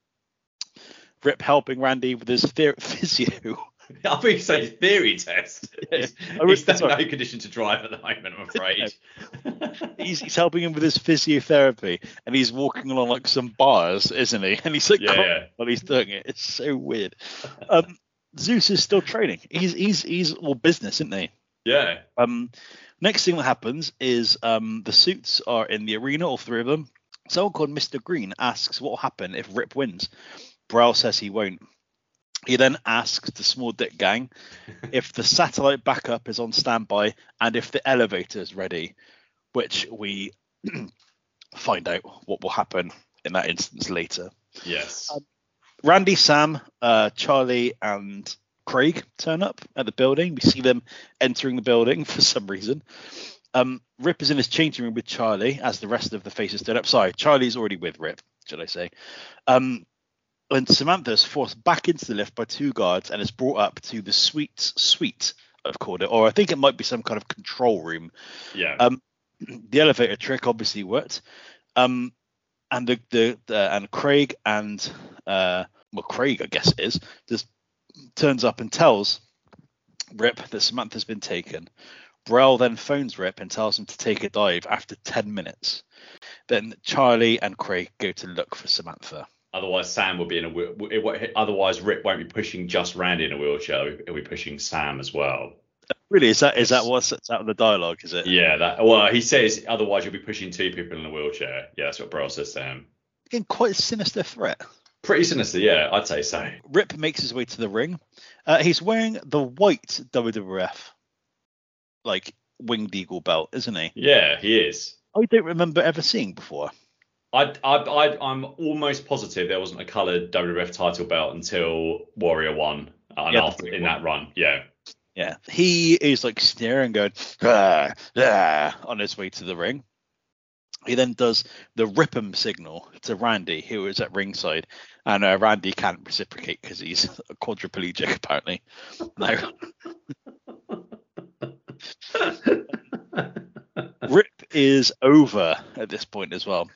Rip helping Randy with his [LAUGHS] physio. I think you say theory test. [LAUGHS] Yeah. He's, I really- he's in no condition to drive at the moment, I'm afraid. he's, he's helping him with his physiotherapy, and he's walking along like some bars, isn't he? And he's like Yeah, yeah. while he's doing it. It's so weird. Um, Zeus is still training. He's he's he's all business, isn't he? Yeah. Um, next thing that happens is um, the suits are in the arena, all three of them. Someone called Mr. Green asks what will happen if Rip wins. Brow says he won't. He then asks the small dick gang [LAUGHS] if the satellite backup is on standby and if the elevator is ready, which we [CLEARS THROAT] find out what will happen in that instance later. Yes. Randy, Sam, uh, Charlie, and Craig turn up at the building. We see them entering the building [LAUGHS] for some reason. Um, Rip is in his changing room with Charlie as the rest of the faces stood up. Sorry, Charlie's already with Rip, should I say. Um, and Samantha is forced back into the lift by two guards and is brought up to the suite suite, I've called it, or I think it might be some kind of control room yeah. um, [CLEARS THROAT] the elevator trick obviously worked. Um, and the, the, the and Craig and uh, well Craig I guess it is just turns up and tells Rip that Samantha's been taken. Brell then phones Rip and tells him to take a dive after 10 minutes. Then Charlie and Craig go to look for Samantha. Otherwise, Sam will be in a. wheel- otherwise, Rip won't be pushing just Randy in a wheelchair. He'll be pushing Sam as well. Really, is that is that what's out of the dialogue? Is it? Yeah. That. Well, he says otherwise you'll be pushing two people in a wheelchair. Yeah, that's what Bro says to him. Again, quite a sinister threat. Pretty sinister. Yeah, I'd say so. Rip makes his way to the ring. Uh, he's wearing the white WWF like winged eagle belt, isn't he? Yeah, he is. I don't remember ever seeing before. I, I, I, I'm almost positive there wasn't a coloured WWF title belt until Warrior One, and Yeah, after in one. that run. Yeah. Yeah, he is like staring, going ah, ah, on his way to the ring. He then does the rip 'em signal to Randy, who is at ringside, and uh, Randy can't reciprocate because he's a [LAUGHS] quadriplegic apparently. Now, [LAUGHS] Rip is over at this point as well.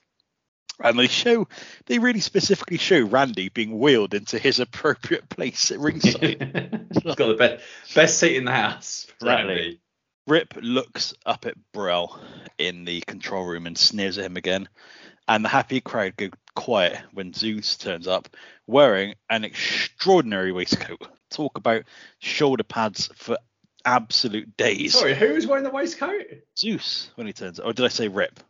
And they show, they really specifically show Randy being wheeled into his appropriate place at ringside. [LAUGHS] He's got the best best seat in the house. Exactly. Rip looks up at Burrell in the control room and sneers at him again. And the happy crowd go quiet when Zeus turns up wearing an extraordinary waistcoat. Talk about shoulder pads for absolute days. Sorry, who's wearing the waistcoat? Zeus when he turns up. Or did I say Rip?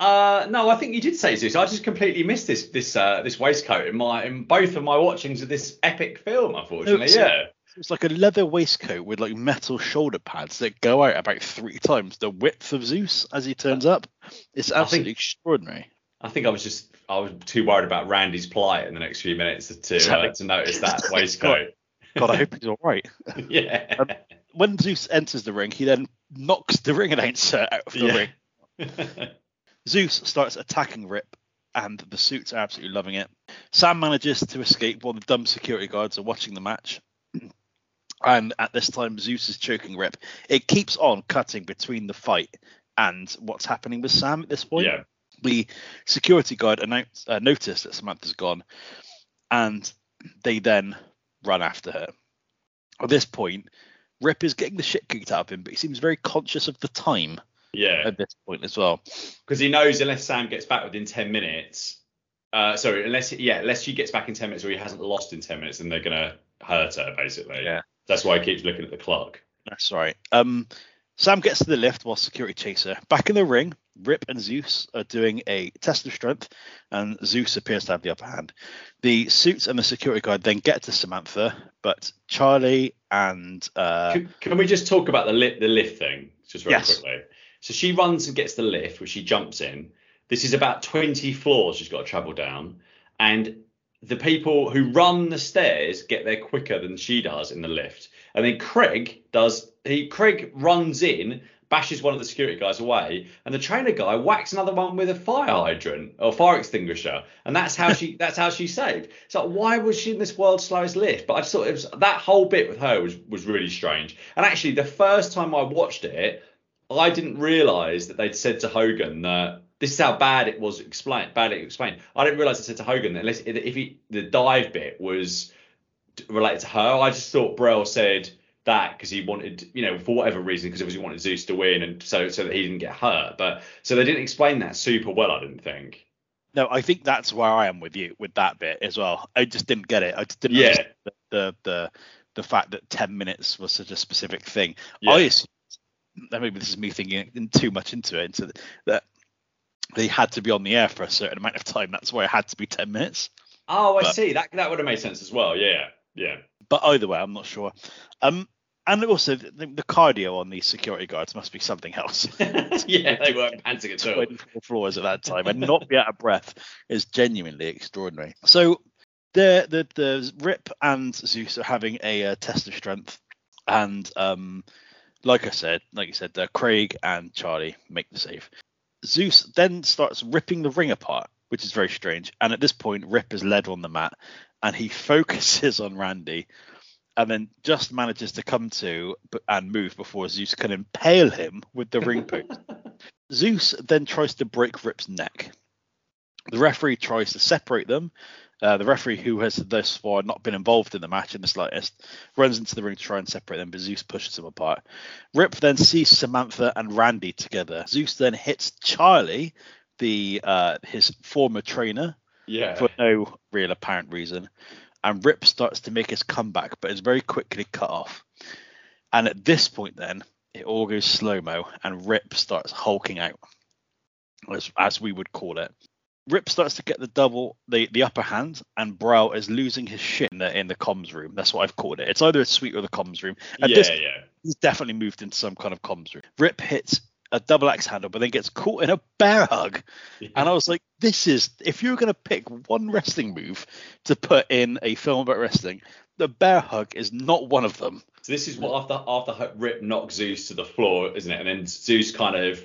Uh, no, I think you did say Zeus. I just completely missed this this uh, this waistcoat in my in both of my watchings of this epic film. Unfortunately, Oops. yeah. It's like a leather waistcoat with like metal shoulder pads that go out about three times the width of Zeus as he turns up. It's I think- absolutely extraordinary. I think I was just I was too worried about Randy's plight in the next few minutes to Exactly. uh, to notice that [LAUGHS] waistcoat. God, I hope he's all right. [LAUGHS] yeah. Um, When Zeus enters the ring, he then knocks the ring announcer out of the Yeah. ring. [LAUGHS] Zeus starts attacking Rip, and the suits are absolutely loving it. Sam manages to escape while the dumb security guards are watching the match. [CLEARS THROAT] And at this time, Zeus is choking Rip. It keeps on cutting between the fight and what's happening with Sam at this point. yeah. The security guard announced, uh, noticed that Samantha's gone, and they then run after her. At this point, Rip is getting the shit kicked out of him, but he seems very conscious of the time Yeah. at this point as well. Because he knows unless Sam gets back within ten minutes, uh, sorry, unless yeah, unless she gets back in ten minutes or he hasn't lost in ten minutes, then they're gonna hurt her basically. Yeah. That's why he keeps looking at the clock. That's right. Um, Sam gets to the lift while security chase her. Back in the ring, Rip and Zeus are doing a test of strength, and Zeus appears to have the upper hand. The suits and the security guard then get to Samantha, but Charlie and uh, Can, can we just talk about the lift the lift thing just very Yes. quickly? So she runs and gets the lift, which she jumps in. This is about 20 floors she's got to travel down, and the people who run the stairs get there quicker than she does in the lift. And then Craig does he Craig runs in, bashes one of the security guys away, and the trainer guy whacks another one with a fire hydrant or fire extinguisher, and that's how she [LAUGHS] that's how she's saved. So why was she in this world's slowest lift? But I just thought it was that whole bit with her was was really strange. And actually, the first time I watched it, I didn't realise that they'd said to Hogan that this is how bad it was explained. Badly explained. I didn't realise they said to Hogan that unless if he, the dive bit was related to her, I just thought Brell said that because he wanted, you know, for whatever reason, because obviously he wanted Zeus to win and so so that he didn't get hurt. But so they didn't explain that super well, I didn't think. no, I think that's where I am with you with that bit as well. I just didn't get it. I just didn't Yeah. the, the the the fact that ten minutes was such a specific thing. Yeah. I assumed, maybe this is me thinking in too much into it, into the, that they had to be on the air for a certain amount of time. That's why it had to be ten minutes. Oh, I But- see. That that would have made sense as well. Yeah, yeah. But either way, I'm not sure. Um, and also the, the cardio on these security guards must be something else. [LAUGHS] [LAUGHS] yeah, they weren't panting at all. 24 floors at that time and not be out of breath is genuinely extraordinary. So the the the Rip and Zeus are having a uh, test of strength, and um, like I said, like you said, uh, Craig and Charlie make the save. Zeus then starts ripping the ring apart, which is very strange. And at this point, Rip is led on the mat, and he [LAUGHS] focuses on Randy, and then just manages to come to and move before Zeus can impale him with the ring post. [LAUGHS] Zeus then tries to break Rip's neck. The referee tries to separate them. Uh, the referee, who has thus far not been involved in the match in the slightest, runs into the ring to try and separate them, but Zeus pushes them apart. Rip then sees Samantha and Randy together. Zeus then hits Charlie, the uh, his former trainer, Yeah. for no real apparent reason. And Rip starts to make his comeback, but is very quickly cut off. And at this point, then it all goes slow mo, and Rip starts hulking out, as, as we would call it. Rip starts to get the double, the, the upper hand, and Brow is losing his shit in the in the comms room. That's what I've called it. It's either a suite or the comms room. At yeah, this yeah. he's definitely moved into some kind of comms room. Rip hits a double axe handle, but then gets caught in a bear hug. And I was like, this is if you're gonna pick one wrestling move to put in a film about wrestling, the bear hug is not one of them. So this is what after after Rip knocks Zeus to the floor, isn't it? And then Zeus kind of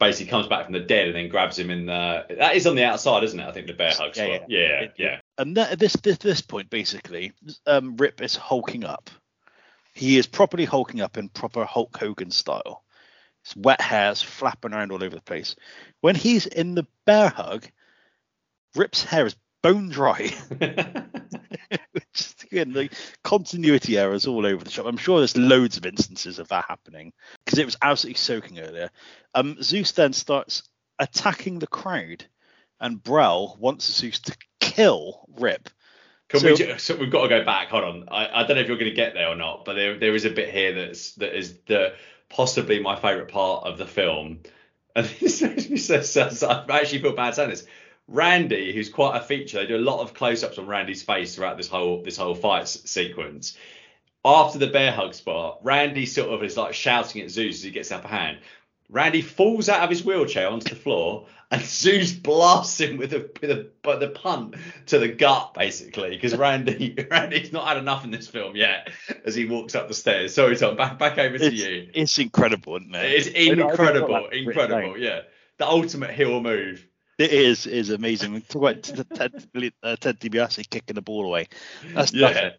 basically comes back from the dead and then grabs him in the. That is on the outside, isn't it? I think the bear hug Yeah, spot. Yeah, yeah. And that, at this, this this point, basically, um, Rip is hulking up. He is properly hulking up in proper Hulk Hogan style. Wet hairs flapping around all over the place. When he's in the bear hug, Rip's hair is bone dry. [LAUGHS] [LAUGHS] Just again, the continuity errors all over the shop. I'm sure there's loads of instances of that happening because it was absolutely soaking earlier. Um, Zeus then starts attacking the crowd, and Brell wants Zeus to kill Rip. Can So- we? ju- So we've got to go back. Hold on. I, I don't know if you're going to get there or not, but there there is a bit here that's that is the possibly my favourite part of the film. [LAUGHS] And this makes me so sad. so I actually feel bad saying this. Randy, who's quite a feature, they do a lot of close-ups on Randy's face throughout this whole this whole fight sequence. After the bear hug spot, Randy sort of is like shouting at Zeus as he gets the upper hand. Randy falls out of his wheelchair onto the floor, and [LAUGHS] Zeus blasts him with a with a but the punt to the gut, basically, because Randy [LAUGHS] Randy's not had enough in this film yet. As he walks up the stairs. Sorry, Tom. Back back over to It's, you. it's incredible, isn't it? It's I- I think incredible, incredible. Yeah, the ultimate heel move. It is is amazing. Talk about Ted, Ted, uh, Ted DiBiase kicking the ball away. That's Yeah, nothing.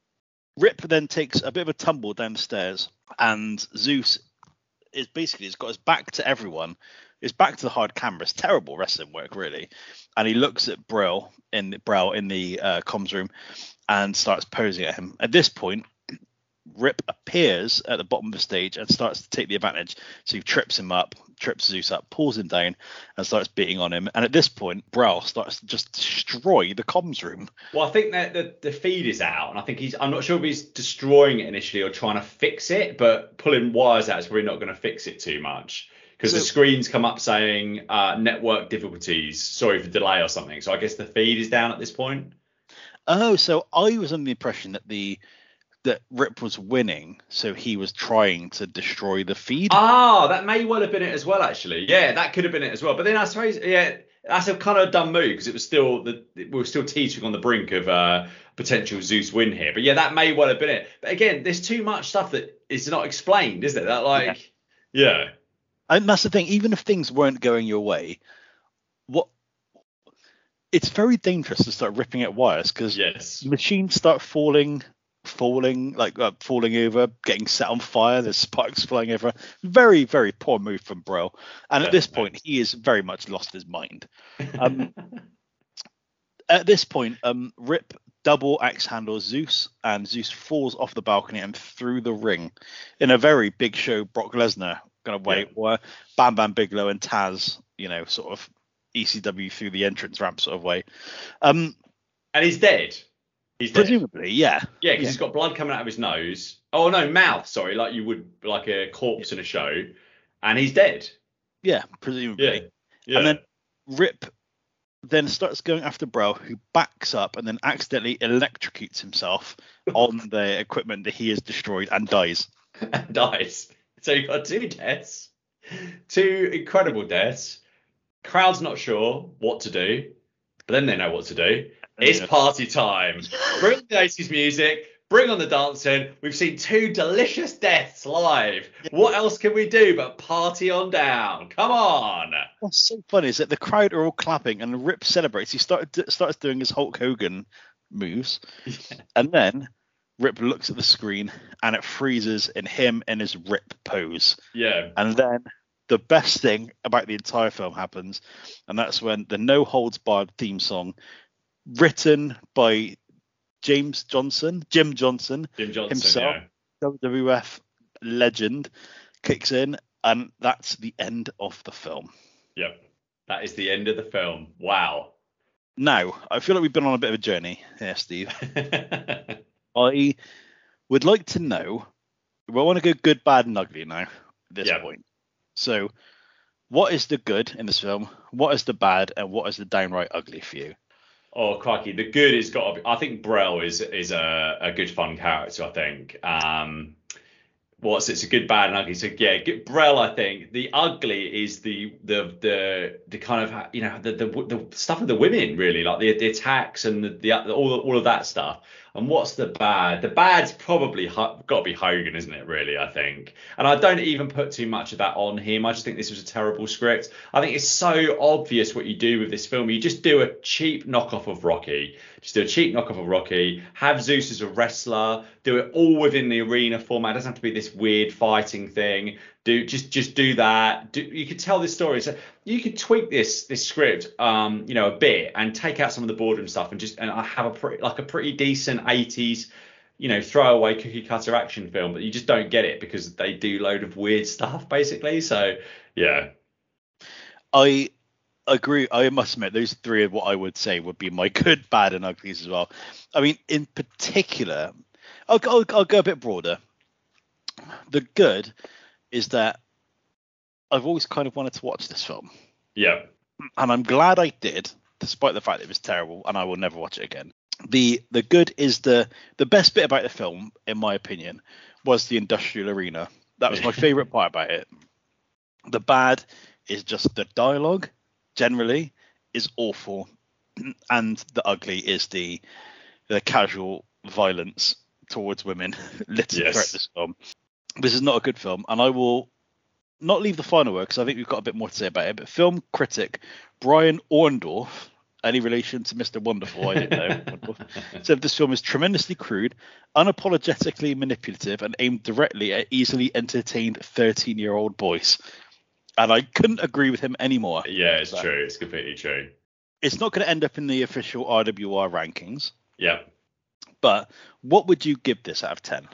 Rip then takes a bit of a tumble down the stairs, and Zeus is basically has got his back to everyone, his back to the hard camera. It's terrible wrestling work, really. And he looks at Brell in the in the uh, comms room and starts posing at him. At this point, Rip appears at the bottom of the stage and starts to take the advantage. So he trips him up, trips Zeus up, pulls him down, and starts beating on him. And at this point, Brell starts to just destroy the comms room. Well, I think that the, the feed is out, and I think he's. I'm not sure if he's destroying it initially or trying to fix it, but pulling wires out is probably not going to fix it too much because the screens come up saying uh, network difficulties, sorry for delay or something. So I guess the feed is down at this point. Oh, so I was under the impression that the that Rip was winning, so he was trying to destroy the feed. Ah, that may well have been it as well, actually. Yeah, that could have been it as well. But then I suppose, yeah, that's a kind of a dumb move because it was still the we were still teetering on the brink of uh, potential Zeus win here. But yeah, that may well have been it. But again, there's too much stuff that is not explained, is there? That like, yeah, And that's the thing. Even if things weren't going your way, what it's very dangerous to start ripping at wires because yes, machines start falling, falling like uh, falling over, getting set on fire. There's sparks flying over. Very, very poor move from Bro. And at this point, he is very much lost his mind. [LAUGHS] Um, at this point, um, Rip double axe handles Zeus, and Zeus falls off the balcony and through the ring in a very big show Brock Lesnar kind of way, Yeah. where Bam Bam Bigelow and Taz, you know, sort of ECW through the entrance ramp sort of way. Um, and he's dead. He's dead. presumably, yeah. Yeah, because Yeah. he's got blood coming out of his nose. Oh no, mouth. Sorry, like you would like a corpse in a show, and he's dead. Yeah, presumably. Yeah, yeah. And then Rip then starts going after Bro, who backs up and then accidentally electrocutes himself [LAUGHS] on the equipment that he has destroyed and dies. and dies. So you've got two deaths, two incredible deaths. Crowd's not sure what to do, but then they know what to do. It's Yeah. party time. Bring the 80s music. Bring on the dancing. We've seen two delicious deaths live. What else can we do but party on down? Come on. What's so funny is that the crowd are all clapping and Rip celebrates. He started starts doing his Hulk Hogan moves, and then Rip looks at the screen and it freezes in him in his Rip pose. Yeah. And then the best thing about the entire film happens, and that's when the No Holds Barred theme song, written by James Johnson, Jim Johnson, Jim Johnson. Himself. Yeah. WWF legend, kicks in, and that's the end of the film. Yep. That is the end of the film. Wow. Now, I feel like we've been on a bit of a journey here, Steve. [LAUGHS] I would like to know. We want to go good, bad, and ugly now at this Yeah. point. So, what is the good in this film? What is the bad, and what is the downright ugly for you? Oh crikey, the good is got to be. I think Brell is is a, a good fun character. I think. Um, what's it's a good, bad, and ugly. So yeah, good, Brell. I think the ugly is the the the the kind of you know the the, the stuff of the women really like the, the attacks and the, the all all of that stuff. And what's the bad? The bad's probably got to be Hogan, isn't it? Really, I think. And I don't even put too much of that on him. I just think this was a terrible script. I think it's so obvious what you do with this film. You just do a cheap knockoff of Rocky. Just do a cheap knockoff of Rocky. Have Zeus as a wrestler. Do it all within the arena format. It doesn't have to be this weird fighting thing do just just do that. Do, you could tell this story. So you could tweak this this script um you know a bit and take out some of the boredom stuff and just and I have a pretty like a pretty decent 80s you know throwaway cookie cutter action film but you just don't get it because they do load of weird stuff basically. So yeah. I agree. I must admit those three are what i would say would be my [LAUGHS] good bad and uglies as well. I mean in particular i'll, I'll, I'll go a bit broader. The good is that I've always kind of wanted to watch this film. Yeah. And I'm glad I did, despite the fact it was terrible, and I will never watch it again. The the good is the the best bit about the film, in my opinion, was the industrial arena. That was my [LAUGHS] favorite part about it. The bad is just the dialogue generally is awful, and the ugly is the the casual violence towards women [LAUGHS] littered yes. throughout this film this is not a good film, and I will not leave the final word because I think we've got a bit more to say about it. But film critic Brian Orndorf, any relation to Mr. Wonderful, I didn't know, [LAUGHS] said this film is tremendously crude, unapologetically manipulative, and aimed directly at easily entertained 13 year old boys. And I couldn't agree with him anymore. Yeah, it's true. It's completely true. It's not going to end up in the official RWR rankings. Yeah. But what would you give this out of 10?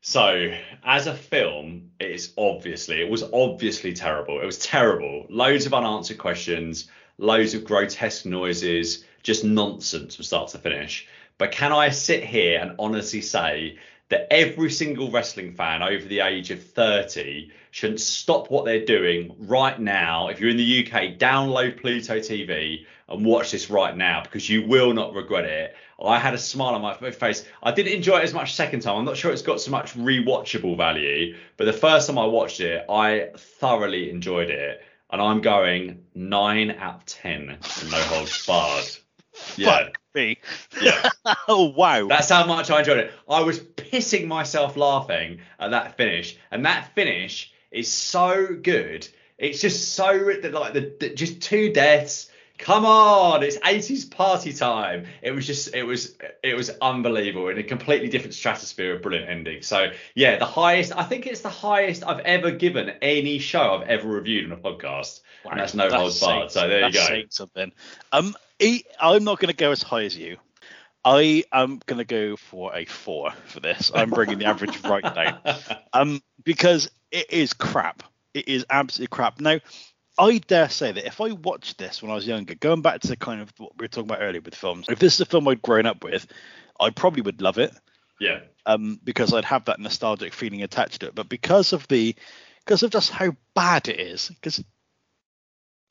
So, as a film, it's obviously it was obviously terrible. It was terrible. Loads of unanswered questions, loads of grotesque noises, just nonsense from start to finish. But can I sit here and honestly say that every single wrestling fan over the age of 30 shouldn't stop what they're doing right now. If you're in the UK, download Pluto TV and watch this right now because you will not regret it. I had a smile on my face. I didn't enjoy it as much second time. I'm not sure it's got so much rewatchable value, but the first time I watched it, I thoroughly enjoyed it. And I'm going nine out of ten in no holds barred. [LAUGHS] Yeah. Fuck me. Yeah. oh [LAUGHS] wow. That's how much I enjoyed it. I was pissing myself laughing at that finish, and that finish is so good. It's just so like the, the just two deaths come on it's 80s party time it was just it was it was unbelievable in a completely different stratosphere of brilliant ending so yeah the highest i think it's the highest i've ever given any show i've ever reviewed on a podcast wow, and that's no holds barred so there you go something um i'm not going to go as high as you I am going to go for a four for this. I'm bringing the average [LAUGHS] right down. Um, because it is crap. It is absolutely crap. Now, I dare say that if I watched this when I was younger, going back to kind of what we were talking about earlier with films, if this is a film I'd grown up with, I probably would love it. Yeah. Um, because I'd have that nostalgic feeling attached to it. But because of the, because of just how bad it is, because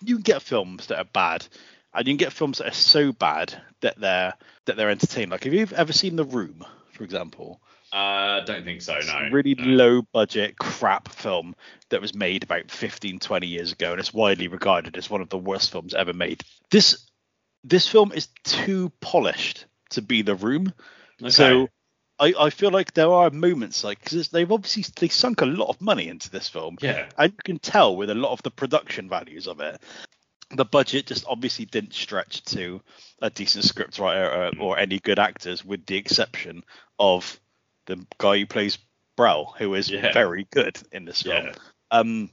you can get films that are bad, and you can get films that are so bad that they're that they're entertaining. Like, have you ever seen The Room, for example? I uh, don't think so. No. Really no. low budget crap film that was made about 15, 20 years ago, and it's widely regarded as one of the worst films ever made. This this film is too polished to be The Room. Okay. So I, I feel like there are moments like because they've obviously they sunk a lot of money into this film. Yeah. And you can tell with a lot of the production values of it. The budget just obviously didn't stretch to a decent script writer or, or any good actors, with the exception of the guy who plays Brell, who is yeah. very good in this film. Yeah. Um,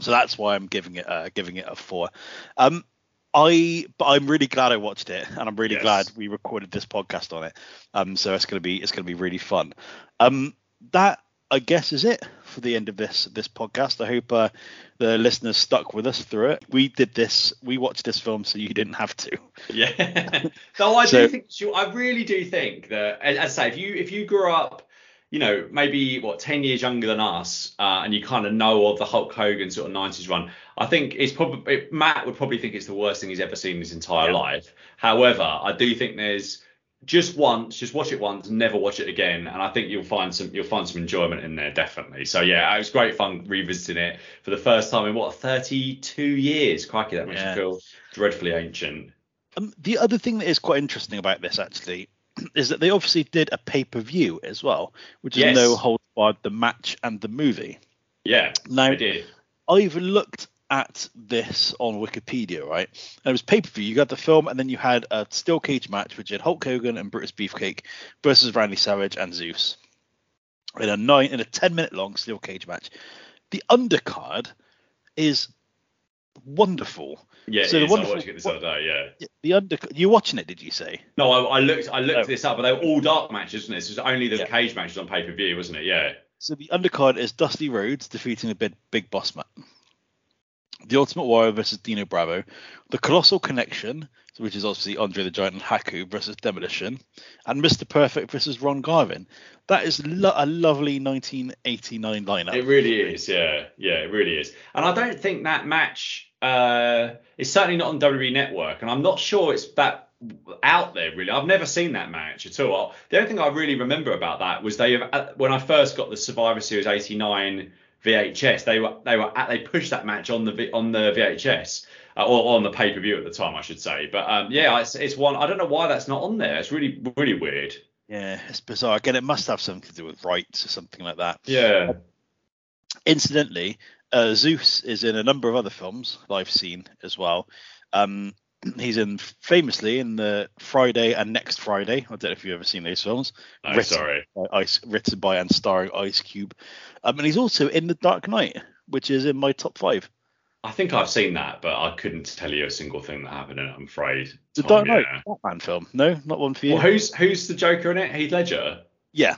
so that's why I'm giving it uh, giving it a four. Um, I but I'm really glad I watched it, and I'm really yes. glad we recorded this podcast on it. Um, so it's gonna be it's gonna be really fun. Um, that I guess is it the end of this this podcast. I hope uh, the listeners stuck with us through it. We did this. We watched this film so you didn't have to. Yeah. [LAUGHS] so I so, do think. I really do think that, as I say, if you if you grew up you know, maybe what ten years younger than us, uh, and you kind of know of the Hulk Hogan sort of '90s run. I think it's probably Matt would probably think it's the worst thing he's ever seen in his entire yeah. life. However, I do think there's just once, just watch it once, never watch it again, and I think you'll find some you'll find some enjoyment in there definitely. So yeah, it was great fun revisiting it for the first time in what 32 years. Crikey, that makes yeah. you feel dreadfully ancient. Um, the other thing that is quite interesting about this actually [CLEARS THROAT] is that they obviously did a pay per view as well, which is Yes. no hold barred the match and the movie. Yeah, Now, I did. I've looked at this on Wikipedia, right? And it was pay per view. You got the film, and then you had a steel cage match, which had Hulk Hogan and Brutus Beefcake versus Randy Savage and Zeus in a nine in a ten minute long steel cage match. The undercard is wonderful. Yeah, So it the is. I wonderful- watched it this other day. Yeah. The under you're watching it? Did you say? No, I, I looked. I looked Oh. this up, but they were all dark matches, wasn't it? This was only the Yeah. cage matches on pay per view, wasn't it? Yeah. So the undercard is Dusty Rhodes defeating the big, big boss man. The Ultimate Warrior versus Dino Bravo. The Colossal Connection, which is obviously Andre the Giant and Haku versus Demolition. And Mr. Perfect versus Ron Garvin. That is lo- a lovely 1989 lineup. It really is, yeah, yeah, it really is. And I don't think that match uh, is certainly not on WWE Network, and I'm not sure it's that out there really. I've never seen that match at all. The only thing I really remember about that was they uh, when I first got the Survivor Series '89 VHS, they were they were at, they pushed that match on the on the VHS. Uh, or on the pay per view at the time, I should say. But um, yeah, it's, it's one. I don't know why that's not on there. It's really, really weird. yeah, it's bizarre. Again, it must have something to do with rights or something like that. Yeah. Incidentally, uh, Zeus is in a number of other films that I've seen as well. Um, he's in famously in the Friday and Next Friday. I don't know if you've ever seen those films. No, Written sorry. by Ice, written by and starring Ice Cube. Um, and he's also in The Dark Knight, which is in my top five. I think I've seen that, but I couldn't tell you a single thing that happened in it. I'm afraid. The Tom, Dark Knight yeah. Batman film. No, not one for you. Well, who's who's the Joker in it? Heath Ledger. yeah,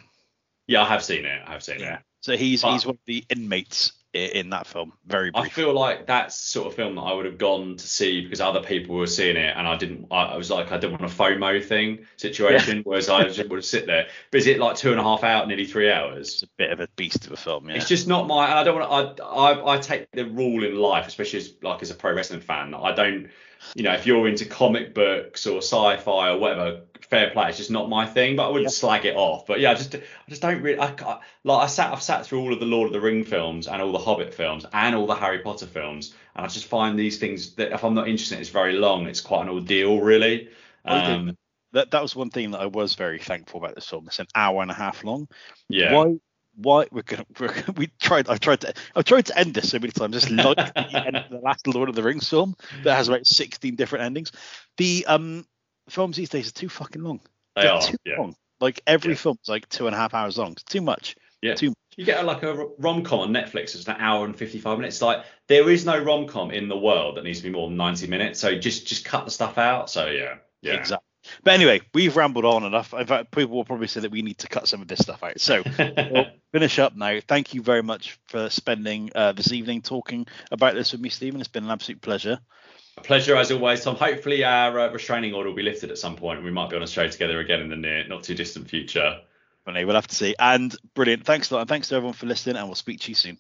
Yeah, I have seen it. I have seen yeah. it. So he's But- he's one of the inmates in that film. Very I feel like that's the sort of film that I would have gone to see because other people were seeing it, and I didn't. I, I was like, I didn't want a FOMO thing situation, whereas I just would sit there. But is it like two and a half hour, nearly three hours? It's a bit of a beast of a film. Yeah. It's just not my. And I don't want. I, I I take the rule in life, especially as like as a pro wrestling fan. I don't. You know, if you're into comic books or sci-fi or whatever, fair play. It's just not my thing. But I wouldn't slag it off. But yeah, I just I just don't really. I, ca- like I sat I've sat through all of the Lord of the Ring films and all the Hobbit films and all the Harry Potter films, and I just find these things that if I'm not interested, it's very long. It's quite an ordeal, really. Um, that that was one thing that I was very thankful about this film. It's an hour and a half long. yeah. Why? Why we're gonna [LAUGHS] we're, we tried I tried to I tried to end this so many times just like the end of the last Lord of the Rings film that has about 16 different endings. The um films these days are too fucking long. They They're are. too Yeah. long. Like every Yeah. film's like two and a half hours long. It's too much. Yeah. Too much. You get like a rom com on Netflix. It's an hour and fifty five minutes. Like there is no rom com in the world that needs to be more than ninety minutes. So just just cut the stuff out. So yeah, yeah. Exactly. But anyway, we've rambled on enough. In fact, people will probably say that we need to cut some of this stuff out. So [LAUGHS] we'll finish up now. Thank you very much for spending uh, this evening talking about this with me, Stephen. It's been an absolute pleasure. A pleasure as always, Tom. Hopefully our uh, restraining order will be lifted at some point, and we might be on a show together again in the near, not too distant future. Funny, we'll have to see. And brilliant. Thanks a lot. And thanks to everyone for listening. And we'll speak to you soon.